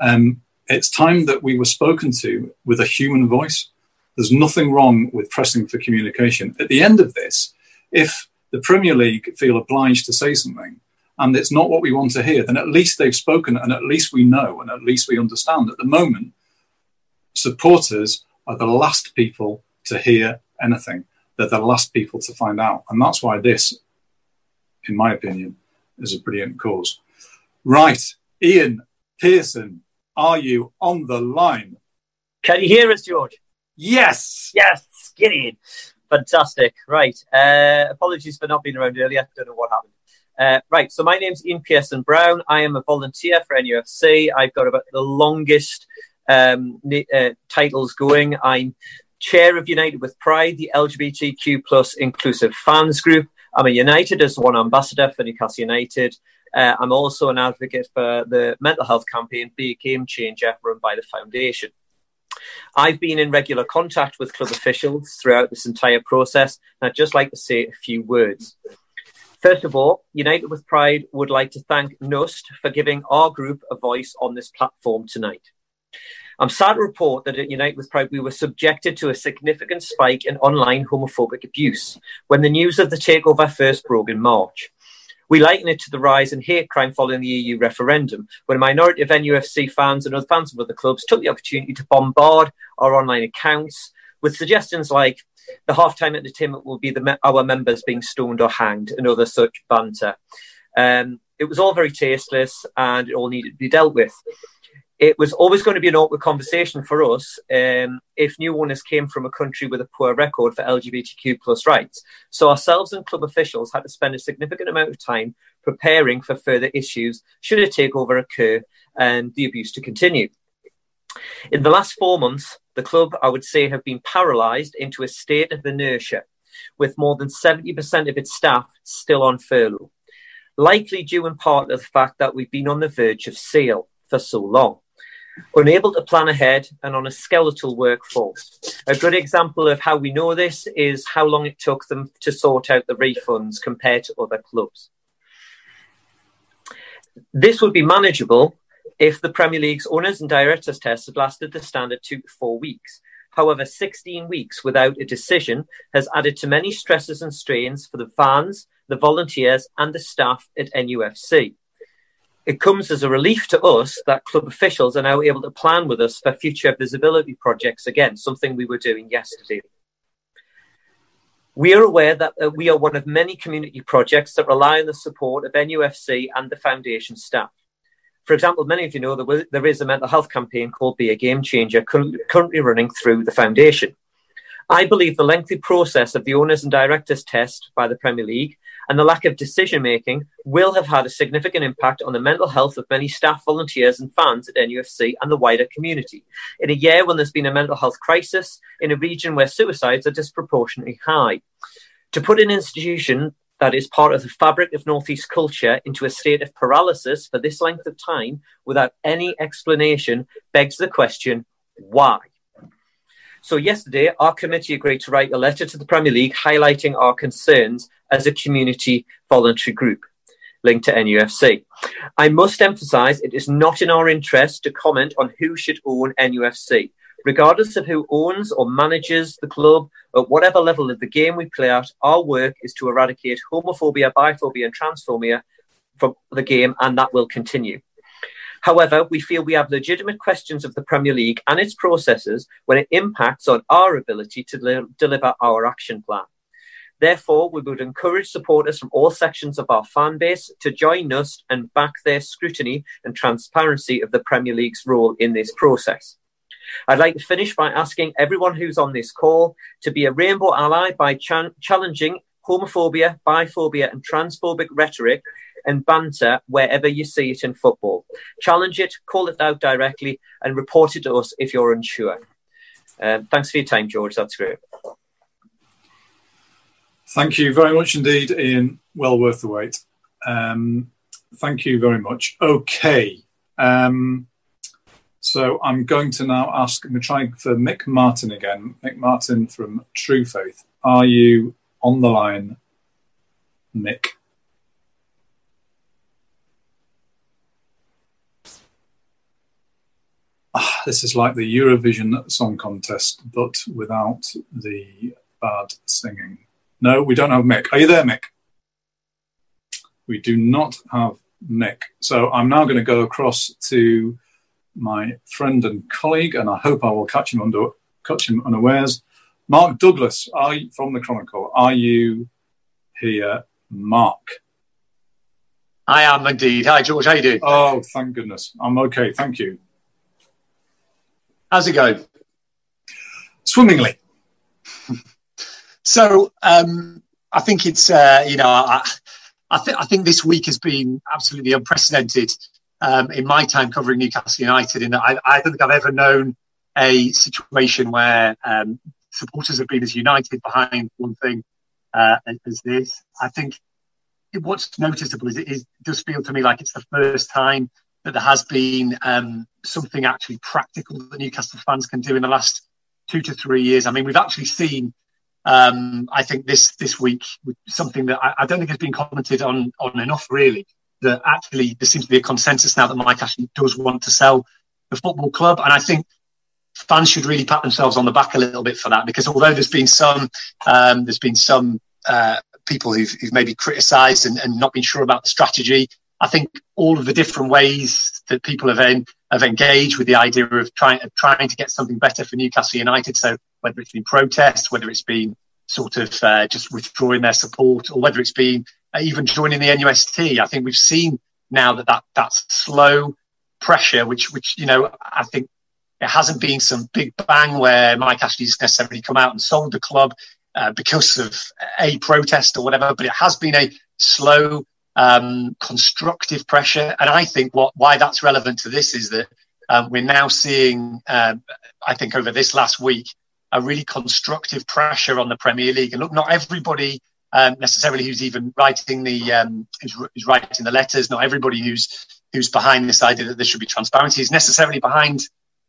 Um, it's time that we were spoken to with a human voice. There's nothing wrong with pressing for communication. At the end of this, if the Premier League feel obliged to say something, and it's not what we want to hear, then at least they've spoken and at least we know and at least we understand. At the moment, supporters are the last people to hear anything. They're the last people to find out. And that's why this, in my opinion, is a brilliant cause. Right. Ian Pearson, are you on the line? Can you hear us, George? Yes. Yes. Get in. Fantastic. Right. Uh, apologies for not being around earlier. I Don't know what happened. Uh, right, so my name's Ian Pearson Brown. I am a volunteer for NUFC. I've got about the longest um, uh, titles going. I'm chair of United with Pride, the LGBTQ plus inclusive fans group. I'm a United as one ambassador for Newcastle United. Uh, I'm also an advocate for the mental health campaign Be a Game Changer run by the foundation. I've been in regular contact with club officials throughout this entire process, and I'd just like to say a few words. First of all, United with Pride would like to thank NUST for giving our group a voice on this platform tonight. I'm sad to report that at United with Pride we were subjected to a significant spike in online homophobic abuse when the news of the takeover first broke in March. We liken it to the rise in hate crime following the EU referendum, when a minority of NUFC fans and other fans of other clubs took the opportunity to bombard our online accounts with suggestions like the halftime entertainment will be the our members being stoned or hanged and other such banter. Um, it was all very tasteless and it all needed to be dealt with. It was always going to be an awkward conversation for us um, if new owners came from a country with a poor record for LGBTQ plus rights. So ourselves and club officials had to spend a significant amount of time preparing for further issues should a takeover occur and the abuse to continue. In the last four months, the club, I would say, have been paralysed into a state of inertia, with more than 70% of its staff still on furlough, likely due in part to the fact that we've been on the verge of sale for so long. Unable to plan ahead and on a skeletal workforce. A good example of how we know this is how long it took them to sort out the refunds compared to other clubs. This would be manageable if the Premier League's owners and directors test had lasted the standard two to four weeks. However, 16 weeks without a decision has added to many stresses and strains for the fans, the volunteers, and the staff at NUFC. It comes as a relief to us that club officials are now able to plan with us for future visibility projects again, something we were doing yesterday. We are aware that uh, we are one of many community projects that rely on the support of NUFC and the foundation staff. For example, many of you know that there is a mental health campaign called Be a Game Changer currently running through the foundation. I believe the lengthy process of the owners and directors test by the Premier League and the lack of decision making will have had a significant impact on the mental health of many staff, volunteers, and fans at NUFC and the wider community. In a year when there's been a mental health crisis in a region where suicides are disproportionately high. To put an institution that is part of the fabric of Northeast culture into a state of paralysis for this length of time without any explanation begs the question why? So, yesterday, our committee agreed to write a letter to the Premier League highlighting our concerns as a community voluntary group linked to NUFC. I must emphasise it is not in our interest to comment on who should own NUFC. Regardless of who owns or manages the club at whatever level of the game we play at, our work is to eradicate homophobia, biphobia, and transphobia from the game, and that will continue. However, we feel we have legitimate questions of the Premier League and its processes when it impacts on our ability to li- deliver our action plan. Therefore, we would encourage supporters from all sections of our fan base to join us and back their scrutiny and transparency of the Premier League's role in this process. I'd like to finish by asking everyone who's on this call to be a rainbow ally by ch- challenging homophobia, biphobia, and transphobic rhetoric and banter wherever you see it in football. Challenge it, call it out directly, and report it to us if you're unsure. Uh, thanks for your time, George. That's great. Thank you very much indeed, Ian. Well worth the wait. Um, thank you very much. Okay. Um, so I'm going to now ask, I'm going to try for Mick Martin again. Mick Martin from True Faith. Are you on the line, Mick? This is like the Eurovision Song Contest, but without the bad singing. No, we don't have Mick. Are you there, Mick? We do not have Mick. So I'm now going to go across to my friend and colleague, and I hope I will catch him under catch him unawares. Mark Douglas, are you, from the Chronicle? Are you here, Mark? I am indeed. Hi, George. How you doing? Oh, thank goodness. I'm okay. Thank you. How's it going? Swimmingly. so, um, I think it's uh, you know I, I think I think this week has been absolutely unprecedented um, in my time covering Newcastle United. In that I, I, don't think I've ever known a situation where um, supporters have been as united behind one thing uh, as this. I think what's noticeable is it, is, it does feel to me like it's the first time that there has been um, something actually practical that Newcastle fans can do in the last two to three years. I mean, we've actually seen. Um, I think this this week something that I, I, don't think has been commented on on enough really that actually there seems to be a consensus now that Mike Ashley does want to sell the football club, and I think fans should really pat themselves on the back a little bit for that because although there's been some um, there's been some uh, people who've, who've maybe criticised and, and, not been sure about the strategy. I think all of the different ways that people have, en- have engaged with the idea of trying of trying to get something better for Newcastle United. So whether it's been protests, whether it's been sort of uh, just withdrawing their support, or whether it's been uh, even joining the NUST. I think we've seen now that, that that slow pressure, which which you know I think it hasn't been some big bang where Mike Ashley's necessarily come out and sold the club uh, because of a protest or whatever, but it has been a slow, um, constructive pressure. And I think what why that's relevant to this is that um, we're now seeing, um, I think, over this last week, a really constructive pressure on the Premier League. And look, not everybody um, necessarily who's even writing the um, who's, who's, writing the letters. Not everybody who's who's behind this idea that there should be transparency is necessarily behind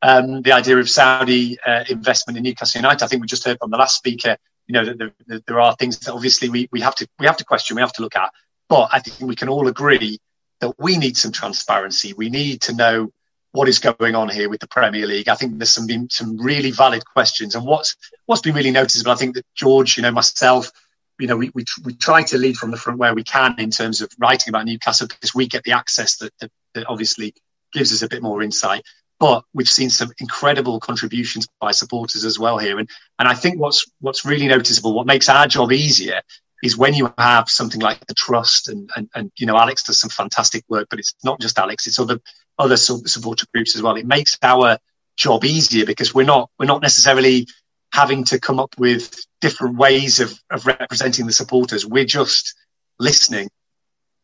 um, the idea of Saudi uh, investment in Newcastle United. I think we just heard from the last speaker, you know, that there, that there are things that obviously we, we have to we have to question, we have to look at. But I think we can all agree that we need some transparency. We need to know what is going on here with the Premier League. I think there's some been some really valid questions, and what's what's been really noticeable. I think that George, you know, myself you know, we, we, we try to lead from the front where we can in terms of writing about Newcastle because we get the access that, that, that obviously gives us a bit more insight. but we've seen some incredible contributions by supporters as well here. And and I think what's what's really noticeable, what makes our job easier, is when you have something like the trust and and, and you know Alex does some fantastic work, but it's not just Alex, it's other other supporter groups as well. It makes our job easier because we're not we're not necessarily having to come up with different ways of, of representing the supporters. We're just listening,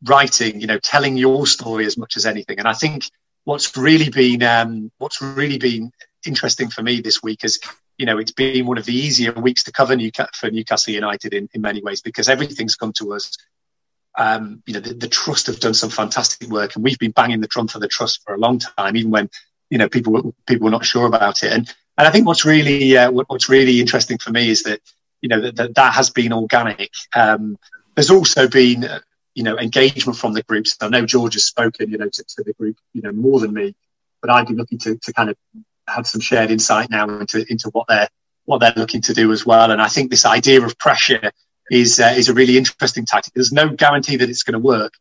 writing, you know, telling your story as much as anything. And I think what's really been um, what's really been interesting for me this week is you know it's been one of the easier weeks to cover Newcastle for Newcastle United in, in many ways because everything's come to us. Um, you know the, the, trust have done some fantastic work, and we've been banging the drum for the trust for a long time, even when you know people people were not sure about it. And and I think what's really uh, what's really interesting for me is that you know that that, that has been organic. Um, there's also been you know, engagement from the groups. I know George has spoken, you know, to, to the group, you know, more than me, but I'd be looking to, to kind of have some shared insight now into, into what they're, what they're looking to do as well. And I think this idea of pressure is, uh, is a really interesting tactic. There's no guarantee that it's going to work,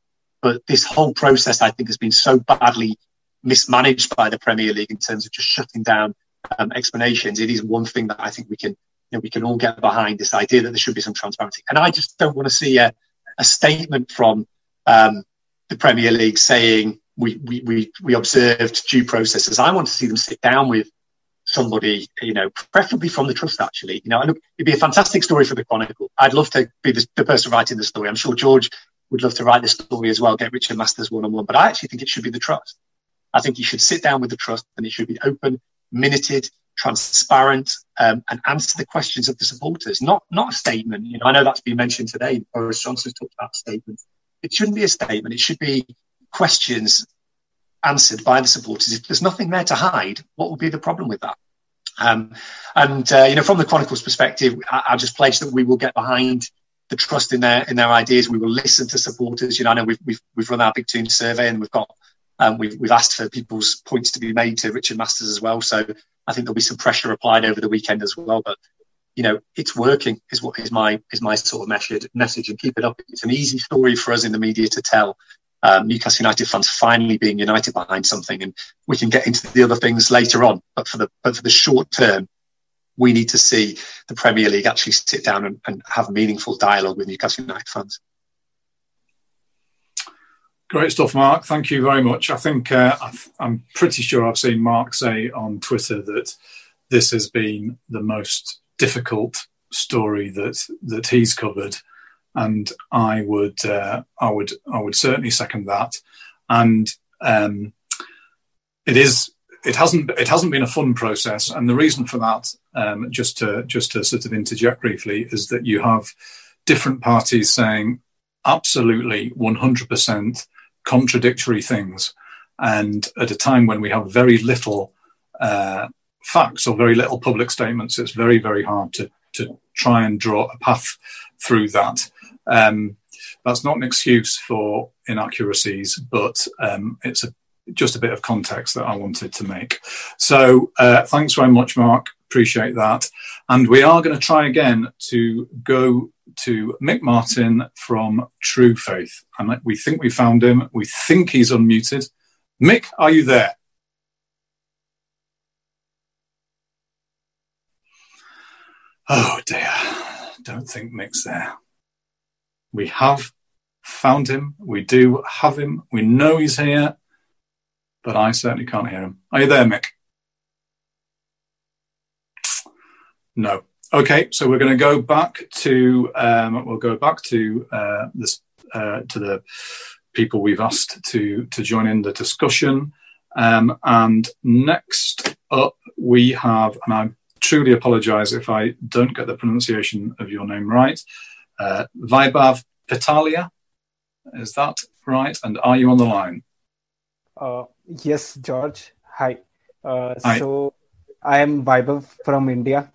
but this whole process, I think, has been so badly mismanaged by the Premier League in terms of just shutting down um, explanations. It is one thing that I think we can, you know, we can all get behind this idea that there should be some transparency. And I just don't want to see a, a statement from um, the Premier League saying we, we, we, we observed due processes. I want to see them sit down with somebody, you know, preferably from the trust, actually. You know, look, it'd be a fantastic story for the Chronicle. I'd love to be the, the, person writing the story. I'm sure George would love to write the story as well, get Richard Masters one on one. But I actually think it should be the trust. I think you should sit down with the trust and it should be open, minuted, transparent, um, and answer the questions of the supporters. Not not a statement. You know, I know that's been mentioned today. Boris Johnson's talked about statements. It shouldn't be a statement. It should be questions answered by the supporters. If there's nothing there to hide, what would be the problem with that? Um, and uh, you know, from the Chronicles' perspective, I, I just pledge that we will get behind the trust in their in their ideas. We will listen to supporters. You know, I know we've we've, we've run our Big Toon survey and we've got um, we've, we've asked for people's points to be made to Richard Masters as well. So I think there'll be some pressure applied over the weekend as well. But you know, it's working is what is my is my sort of message message and keep it up. It's an easy story for us in the media to tell. Um, Newcastle United fans finally being united behind something, and we can get into the other things later on. But for the but for the short term, we need to see the Premier League actually sit down and, and have meaningful dialogue with Newcastle United fans. Great stuff, Mark. Thank you very much. I think uh, I'm pretty sure I've seen Mark say on Twitter that this has been the most difficult story that that he's covered, and I would uh, I would I would certainly second that. And um, it is it hasn't it hasn't been a fun process, and the reason for that, um, just to just to sort of interject briefly, is that you have different parties saying absolutely 100 percent contradictory things. And at a time when we have very little uh, facts or very little public statements, it's very, very hard to, to try and draw a path through that. Um, that's not an excuse for inaccuracies, but um, it's a, just a bit of context that I wanted to make. So uh, thanks very much, Mark. Appreciate that. And we are going to try again to go to Mick Martin from True Faith. And we think we found him. We think he's unmuted. Mick, are you there? Oh dear, don't think Mick's there. We have found him. We do have him. We know he's here, but I certainly can't hear him. Are you there, Mick? No. Okay, so we're going to go back to um, we'll go back to uh, this uh, to the people we've asked to to join in the discussion. Um, and next up, we have, and I truly apologise if I don't get the pronunciation of your name right, uh, Vaibhav Petalia. Is that right? And are you on the line? Uh, yes, George. Hi. Uh, Hi. So I am Vaibhav from India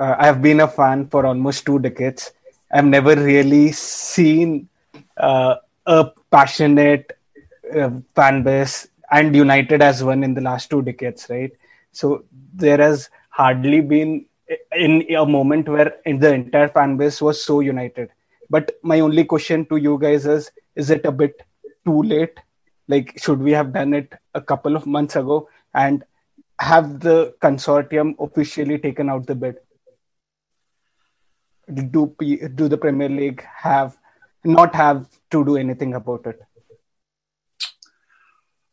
uh, I've been a fan for almost two decades. I've never really seen uh, a passionate uh, fan base and united as one in the last two decades, right? So there has hardly been in a moment where the entire fan base was so united. But my only question to you guys is: Is it a bit too late? Like, should we have done it a couple of months ago? And have the consortium officially taken out the bid? Do do the Premier League have not have to do anything about it?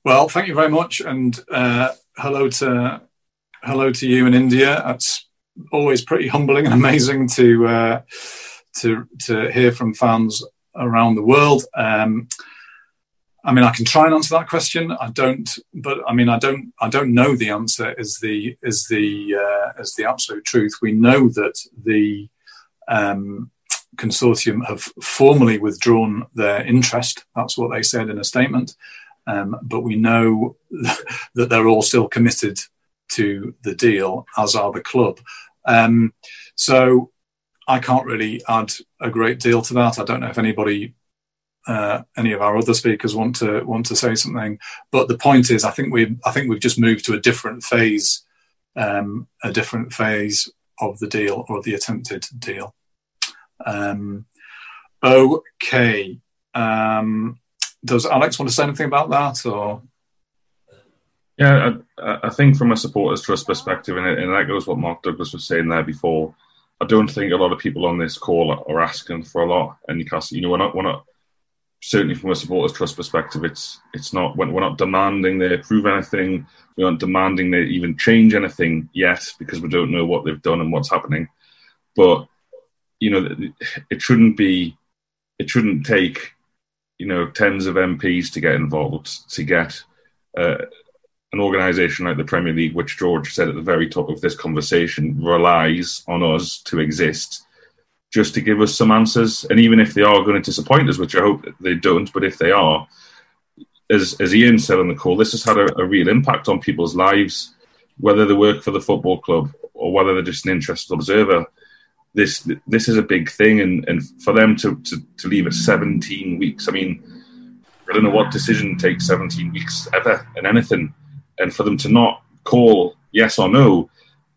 Well, thank you very much, and uh, hello to hello to you in India. That's always pretty humbling and amazing to uh, to to hear from fans around the world. Um, I mean, I can try and answer that question. I don't, but I mean, I don't, I don't know the answer. Is the is the uh, is the absolute truth? We know that the um, consortium have formally withdrawn their interest. That's what they said in a statement. Um, but we know that they're all still committed to the deal, as are the club. Um, so I can't really add a great deal to that. I don't know if anybody, uh, any of our other speakers want to want to say something. But the point is, I think we I think we've just moved to a different phase, um, a different phase of the deal or the attempted deal. Um, okay. Um, does Alex want to say anything about that or? Yeah, I, I, think from a supporters trust perspective, and, and that goes what Mark Douglas was saying there before. I don't think a lot of people on this call are asking for a lot, and you know, we're not, we're not certainly from a supporters trust perspective. It's it's not we're not demanding they approve anything. We aren't demanding they even change anything yet because we don't know what they've done and what's happening. But you know, it shouldn't be, it shouldn't take, you know, tens of MPs to get involved to get. Uh, an organisation like the Premier League, which George said at the very top of this conversation, relies on us to exist just to give us some answers. And even if they are going to disappoint us, which I hope they don't, but if they are, as, as Ian said on the call, this has had a, a real impact on people's lives, whether they work for the football club or whether they're just an interested observer. This this is a big thing, and, and for them to, to, to leave at 17 weeks, I mean, I don't know what decision takes 17 weeks ever in anything and for them to not call yes or no,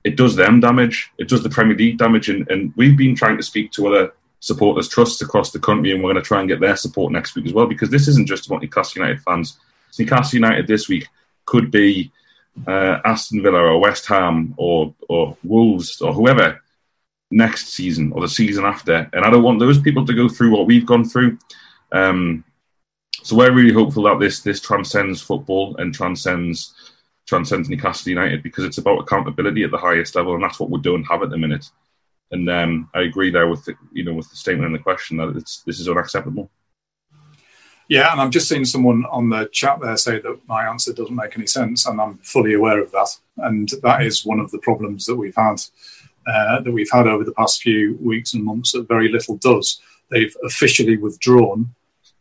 it does them damage. It does the Premier League damage, and, and we've been trying to speak to other supporters trusts across the country, and we're going to try and get their support next week as well because this isn't just about Newcastle United fans. Newcastle United this week could be uh, Aston Villa or West Ham or or Wolves or whoever next season or the season after, and I don't want those people to go through what we've gone through. Um, so we're really hopeful that this this transcends football and transcends transcends Newcastle United because it's about accountability at the highest level, and that's what we don't have at the minute. And um, I agree there with the, you know with the statement and the question that this is unacceptable. Yeah, and I'm just seeing someone on the chat there say that my answer doesn't make any sense, and I'm fully aware of that. And that is one of the problems that we've had uh, that we've had over the past few weeks and months. That very little does. They've officially withdrawn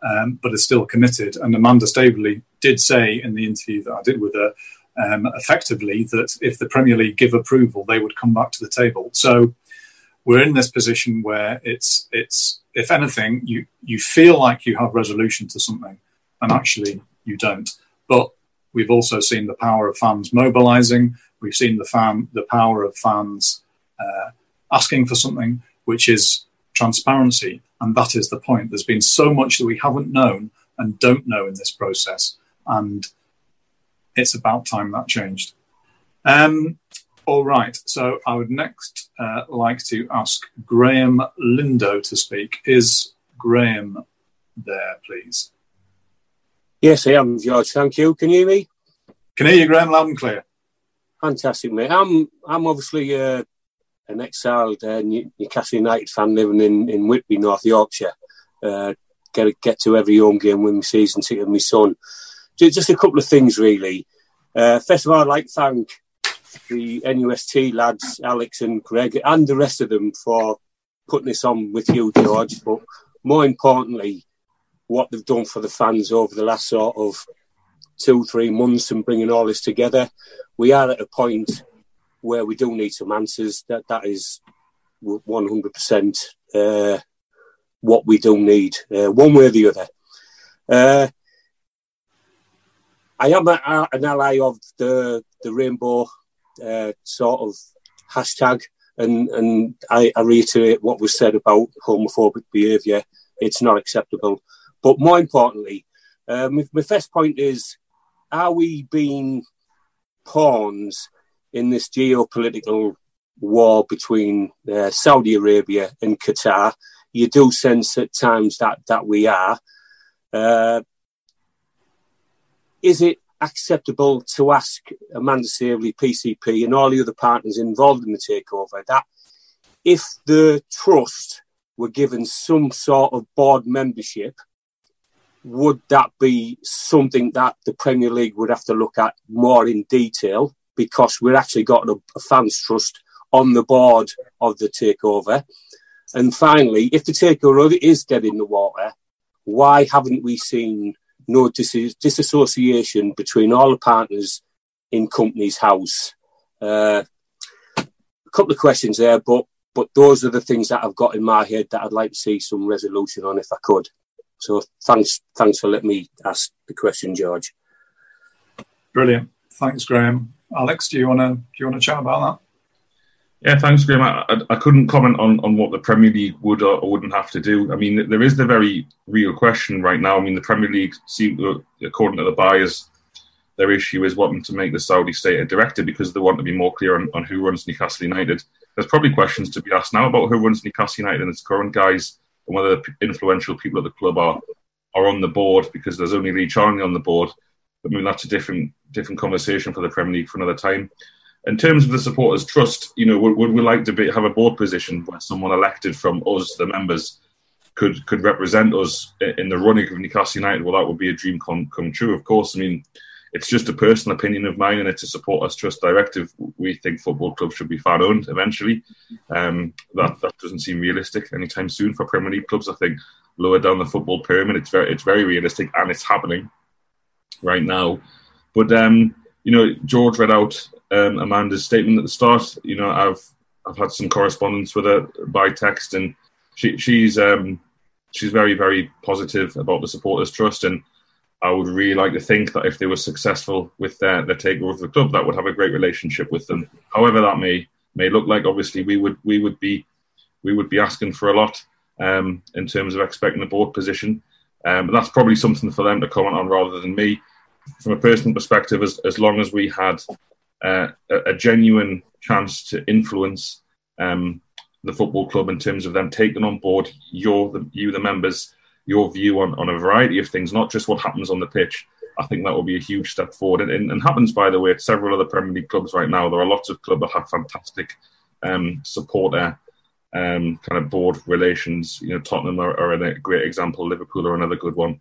um, but is still committed. And Amanda Staveley did say in the interview that I did with her, um, effectively, that if the Premier League give approval, they would come back to the table. So we're in this position where it's it's if anything, you you feel like you have resolution to something, and actually you don't. But we've also seen the power of fans mobilising. We've seen the fan the power of fans uh, asking for something, which is transparency and that is the point. There's been so much that we haven't known and don't know in this process. And it's about time that changed. Um, all right. So I would next uh, like to ask Graham Lindo to speak. Is Graham there, please? Yes, I am, George. Thank you. Can you hear me? Can hear you, Graham, loud and clear. Fantastic, mate. I'm I'm obviously uh, an exiled uh, Newcastle United fan living in, in Whitby, North Yorkshire. Uh, get get to every home game with my season ticket with my son. Just a couple of things, really. Uh, first of all, I'd like to thank the NUST lads, Alex and Greg, and the rest of them for putting this on with you, George. But more importantly, what they've done for the fans over the last sort of two, three months and bringing all this together. We are at a point where we do need some answers, that that is 100% uh, what we do need, uh, one way or the other. Uh, I am a, an ally of the the rainbow uh, sort of hashtag, and and I, I reiterate what was said about homophobic behaviour. It's not acceptable. But more importantly, uh, my, my first point is: Are we being pawns in this geopolitical war between uh, Saudi Arabia and Qatar. You do sense at times that that we are. Uh, is it acceptable to ask Amanda Staveley, PCP, and all the other partners involved in the takeover that if the trust were given some sort of board membership, would that be something that the Premier League would have to look at more in detail? Because we're actually got a, a fans trust on the board of the takeover. And finally, if the takeover is dead in the water, why haven't we seen no dis- disassociation between all the partners in Companies house? Uh, a couple of questions there, but but those are the things that I've got in my head that I'd like to see some resolution on if I could. So thanks, thanks for letting me ask the question, George. Brilliant. Thanks, Graham. Alex, do you want to do you want to chat about that? Yeah, thanks, Graham. I, I, couldn't comment on, on what the Premier League would or, wouldn't have to do. I mean, there is the very real question right now. I mean, the Premier League, seem, according to the buyers, their issue is wanting to make the Saudi state a director because they want to be more clear on, on who runs Newcastle United. There's probably questions to be asked now about who runs Newcastle United and its current guys and whether the influential people at the club are are on the board because there's only Lee Charnley on the board. But maybe that's a different different conversation for the Premier League for another time. In terms of the supporters' trust, you know, would, would we like to be, have a board position where someone elected from us, the members, could could represent us in the running of Newcastle United? Well, that would be a dream come come true. Of course, I mean, it's just a personal opinion of mine, and it's a supporters trust directive. We think football clubs should be fan owned eventually. Um, that that doesn't seem realistic anytime soon for Premier League clubs. I think lower down the football pyramid, it's very it's very realistic, and it's happening right now. But um, you know, George read out um, Amanda's statement at the start. You know, I've I've had some correspondence with her by text, and she, she's um, she's very very positive about the supporters trust and I would really like to think that if they were successful with their, their takeover of the club, that would have a great relationship with them. However, that may may look like. Obviously, we would we would be we would be asking for a lot um, in terms of expecting a board position. Um, but that's probably something for them to comment on rather than me. From a personal perspective, as, as long as we had uh, a, a, genuine chance to influence um, the football club in terms of them taking on board your the, you the members your view on, on a variety of things, not just what happens on the pitch. I think that will be a huge step forward. And, and, and happens, by the way, at several other Premier League clubs right now. There are lots of clubs that have fantastic um, supporter um, kind of board relations. You know, Tottenham are, are, a great example. Liverpool are another good one.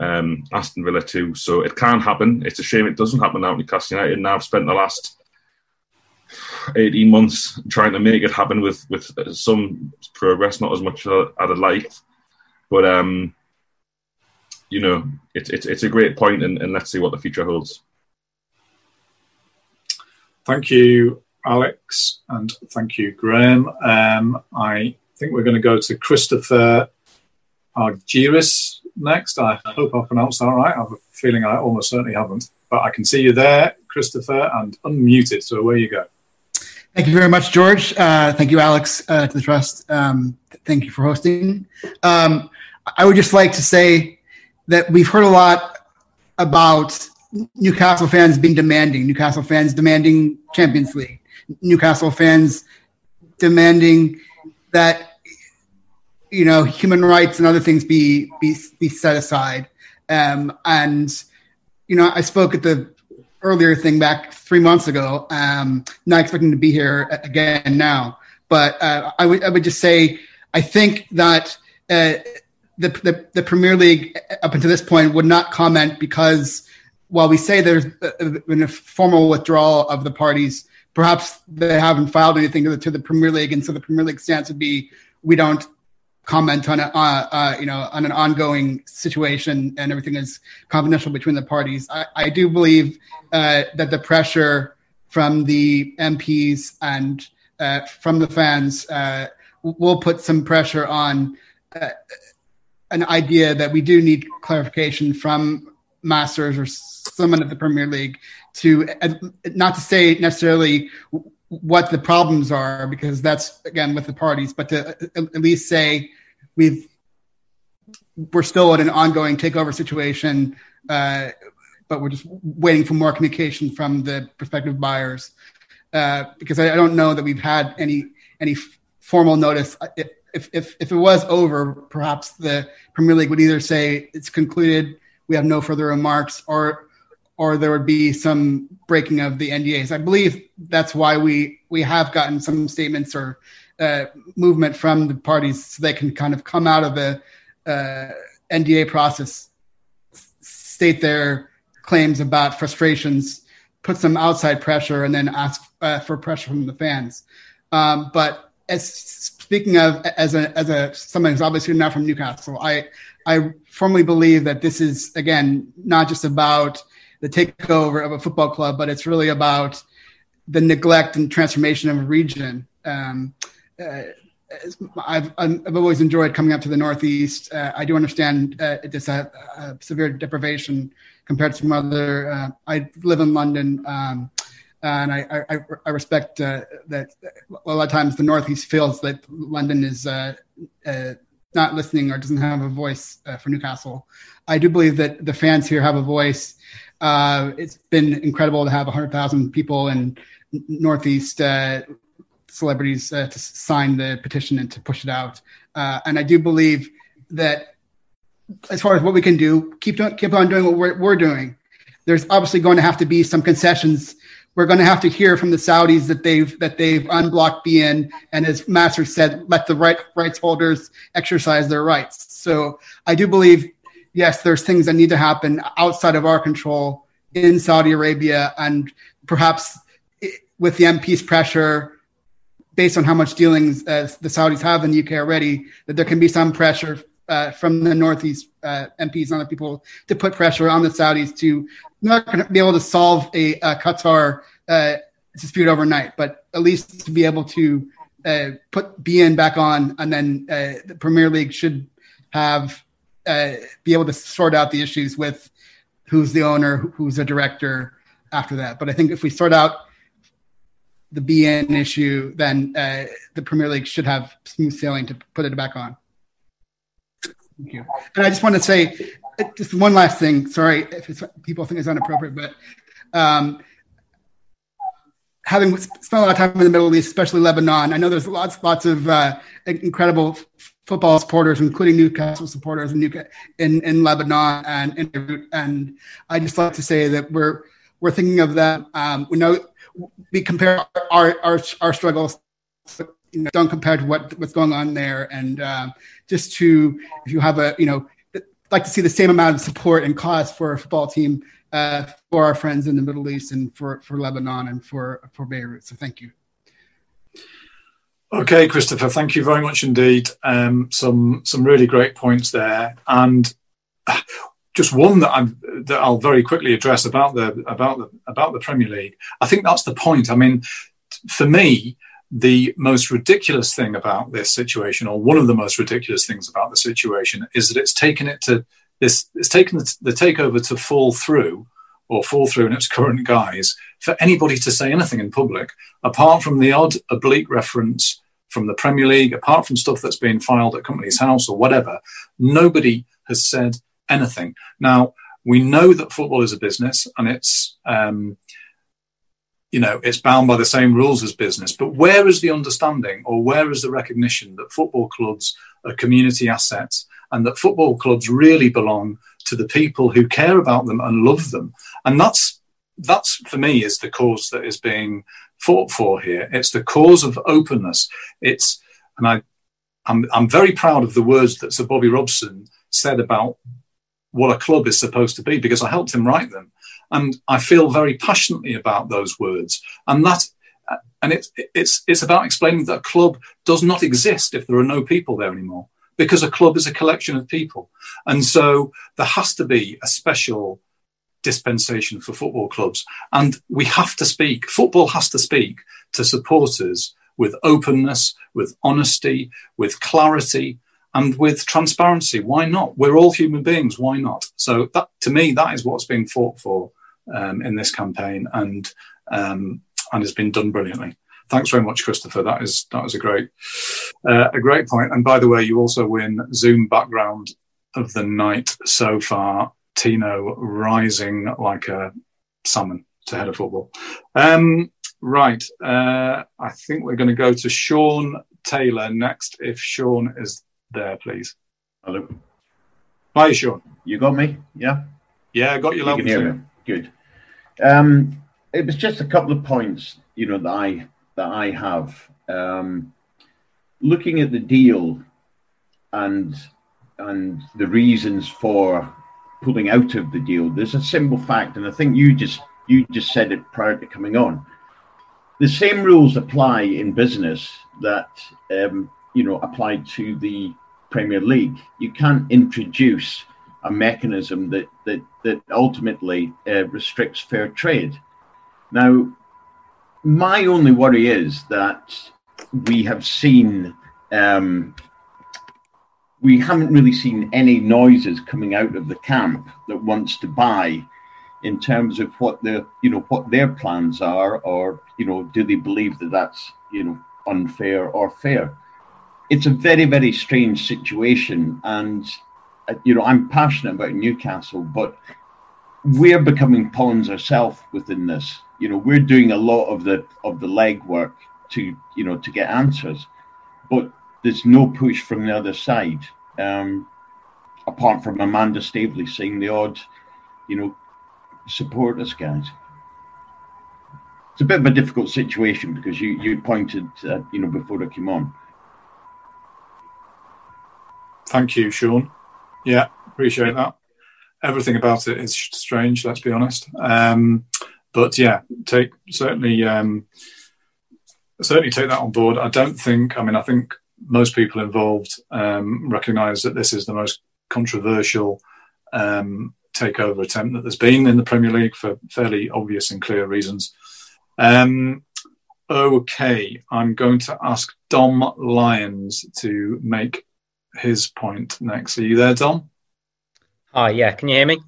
Um, Aston Villa too. So it can happen. It's a shame it doesn't happen now at Newcastle United. Now I've spent the last 18 months trying to make it happen with with some progress, not as much as I'd liked. But um, you know, it's it's it's a great point, and, and let's see what the future holds. Thank you, Alex, and thank you, Graham. Um, I think we're going to go to Christopher Argyris next. I hope I pronounced that right. I have a feeling I almost certainly haven't, but I can see you there, Christopher, and unmuted. So away you go. Thank you very much, George. Uh, thank you, Alex, uh, to the trust. Um, thank you for hosting. Um, I would just like to say that we've heard a lot about Newcastle fans being demanding, Newcastle fans demanding Champions League, Newcastle fans demanding that you know human rights and other things be be be set aside. Um, and you know, I spoke at the earlier thing back three months ago. Um, not expecting to be here again now, but uh, I would I would just say I think that. Uh, the, the, the Premier League up until this point would not comment because while we say there's been a formal withdrawal of the parties, perhaps they haven't filed anything to the, to the Premier League, and so the Premier League stance would be we don't comment on a uh, uh, you know on an ongoing situation, and everything is confidential between the parties. I, I do believe uh, that the pressure from the MPs and uh, from the fans uh, will put some pressure on uh, an idea that we do need clarification from Masters or someone at the Premier League to not to say necessarily what the problems are because that's again with the parties, but to at least say we've we're still at an ongoing takeover situation, uh, but we're just waiting for more communication from the prospective buyers. uh, because I, I, don't know that we've had any any formal notice. If, if, if it was over, perhaps the Premier League would either say it's concluded, we have no further remarks, or or there would be some breaking of the NDAs. I believe that's why we we have gotten some statements or uh, movement from the parties so they can kind of come out of the uh, NDA process, state their claims about frustrations, put some outside pressure, and then ask uh, for pressure from the fans. Um, but as speaking of as a as a someone who's obviously not from Newcastle, I I firmly believe that this is again not just about the takeover of a football club, but it's really about the neglect and transformation of a region. Um, uh, I've, I've always enjoyed coming up to the Northeast. Uh, I do understand uh, it's a, a, severe deprivation compared to some other. Uh, I live in London, um, and I, I, I respect uh, that a lot of times the Northeast feels that London is uh, uh, not listening or doesn't have a voice for Newcastle. I do believe that the fans here have a voice. It's been incredible to have 100,000 people in Northeast celebrities uh, to sign the petition and to push it out. Uh, and I do believe that as far as what we can do, keep doing, keep on doing what we're, we're doing. There's obviously going to have to be some concessions. We're going to have to hear from the Saudis that they've that they've unblocked beIN, and as Master said, let the right rights holders exercise their rights. So I do believe, yes, there's things that need to happen outside of our control in Saudi Arabia, and perhaps with the MP's pressure, based on how much dealings uh, the Saudis have in the UK already, that there can be some pressure uh, from the Northeast uh, MPs and other people to put pressure on the Saudis to not going to be able to solve a, a Qatar uh, dispute overnight, but at least to be able to uh, put beIN back on, and then uh, the Premier League should have be able to sort out the issues with who's the owner, who's the director after that. But I think if we sort out the beIN issue, then uh, the Premier League should have smooth sailing to put it back on. Thank you. And I just want to say just one last thing. Sorry if people think it's inappropriate, but um, having spent a lot of time in the Middle East, especially Lebanon, I know there's lots, lots of uh, incredible football supporters, including Newcastle supporters in, in, in Lebanon and in Beirut. And I just like to say that we're we're thinking of them. Um, we know we compare our our, our struggles you know, don't compare to what what's going on there and um, just to if you have a you know like to see the same amount of support and cost for a football team uh, for our friends in the Middle East and for for Lebanon and for for Beirut so thank you Okay, Christopher, thank you very much indeed. Um, some some really great points there, and just one that I'm that I'll very quickly address about the about the about the Premier League. I think that's the point. I mean, for me, the most ridiculous thing about this situation, or one of the most ridiculous things about the situation, is that it's taken it to this. It's taken the takeover to fall through, or fall through in its current guise, for anybody to say anything in public, apart from the odd oblique reference from the Premier League, apart from stuff that's been filed at Companies House or whatever. Nobody has said anything. Now, we know that football is a business and it's, um, you know, it's bound by the same rules as business. But where is the understanding or where is the recognition that football clubs are community assets and that football clubs really belong to the people who care about them and love them? And that's, that's for me is the cause that is being fought for here. It's the cause of openness. It's, and I, I'm, I'm very proud of the words that Sir Bobby Robson said about what a club is supposed to be because I helped him write them. And I feel very passionately about those words. And that, and it's, it's, it's about explaining that a club does not exist if there are no people there anymore because a club is a collection of people. And so there has to be a special dispensation for football clubs. And we have to speak, football has to speak to supporters with openness, with honesty, with clarity, and with transparency. Why not? We're all human beings. Why not? So that, to me, that is what's being fought for um, in this campaign, and um, and has been done brilliantly. Thanks very much, Christopher. That is that was a great uh, a great point. And by the way, you also win Zoom background of the night so far. Tino rising like a salmon to head of football. Um, right. Uh, I think we're going to go to Sean Taylor next. If Sean is there, please. Hello. Hi, Sean. You got me? Yeah. Yeah, I got you. You can hear me. Good. Um, it was just a couple of points, you know, that I that I have. Um, looking at the deal and and the reasons for pulling out of the deal, there's a simple fact, and I think you just you just said it prior to coming on. The same rules apply in business that um, you know apply to the Premier League. You can't introduce a mechanism that that that ultimately uh, restricts fair trade. Now, my only worry is that we have seen um, we haven't really seen any noises coming out of the camp that wants to buy in terms of what the you know what their plans are or you know do they believe that that's you know unfair or fair? It's a very very strange situation and uh, you know i'm passionate about newcastle but we're becoming pawns ourselves within this you know we're doing a lot of the of the legwork to you know to get answers but there's no push from the other side um apart from amanda staveley saying the odd you know support us guys it's a bit of a difficult situation because you you pointed uh, you know before I came on Thank you, Sean. Yeah, appreciate that. Everything about it is strange. Let's be honest. Um, but yeah, take certainly um, certainly take that on board. I don't think. I mean, I think most people involved um, recognise that this is the most controversial um, takeover attempt that there's been in the Premier League for fairly obvious and clear reasons. Um, okay, I'm going to ask Dom Lyons to make his point next. Are you there, Dom? Hi, yeah. Can you hear me?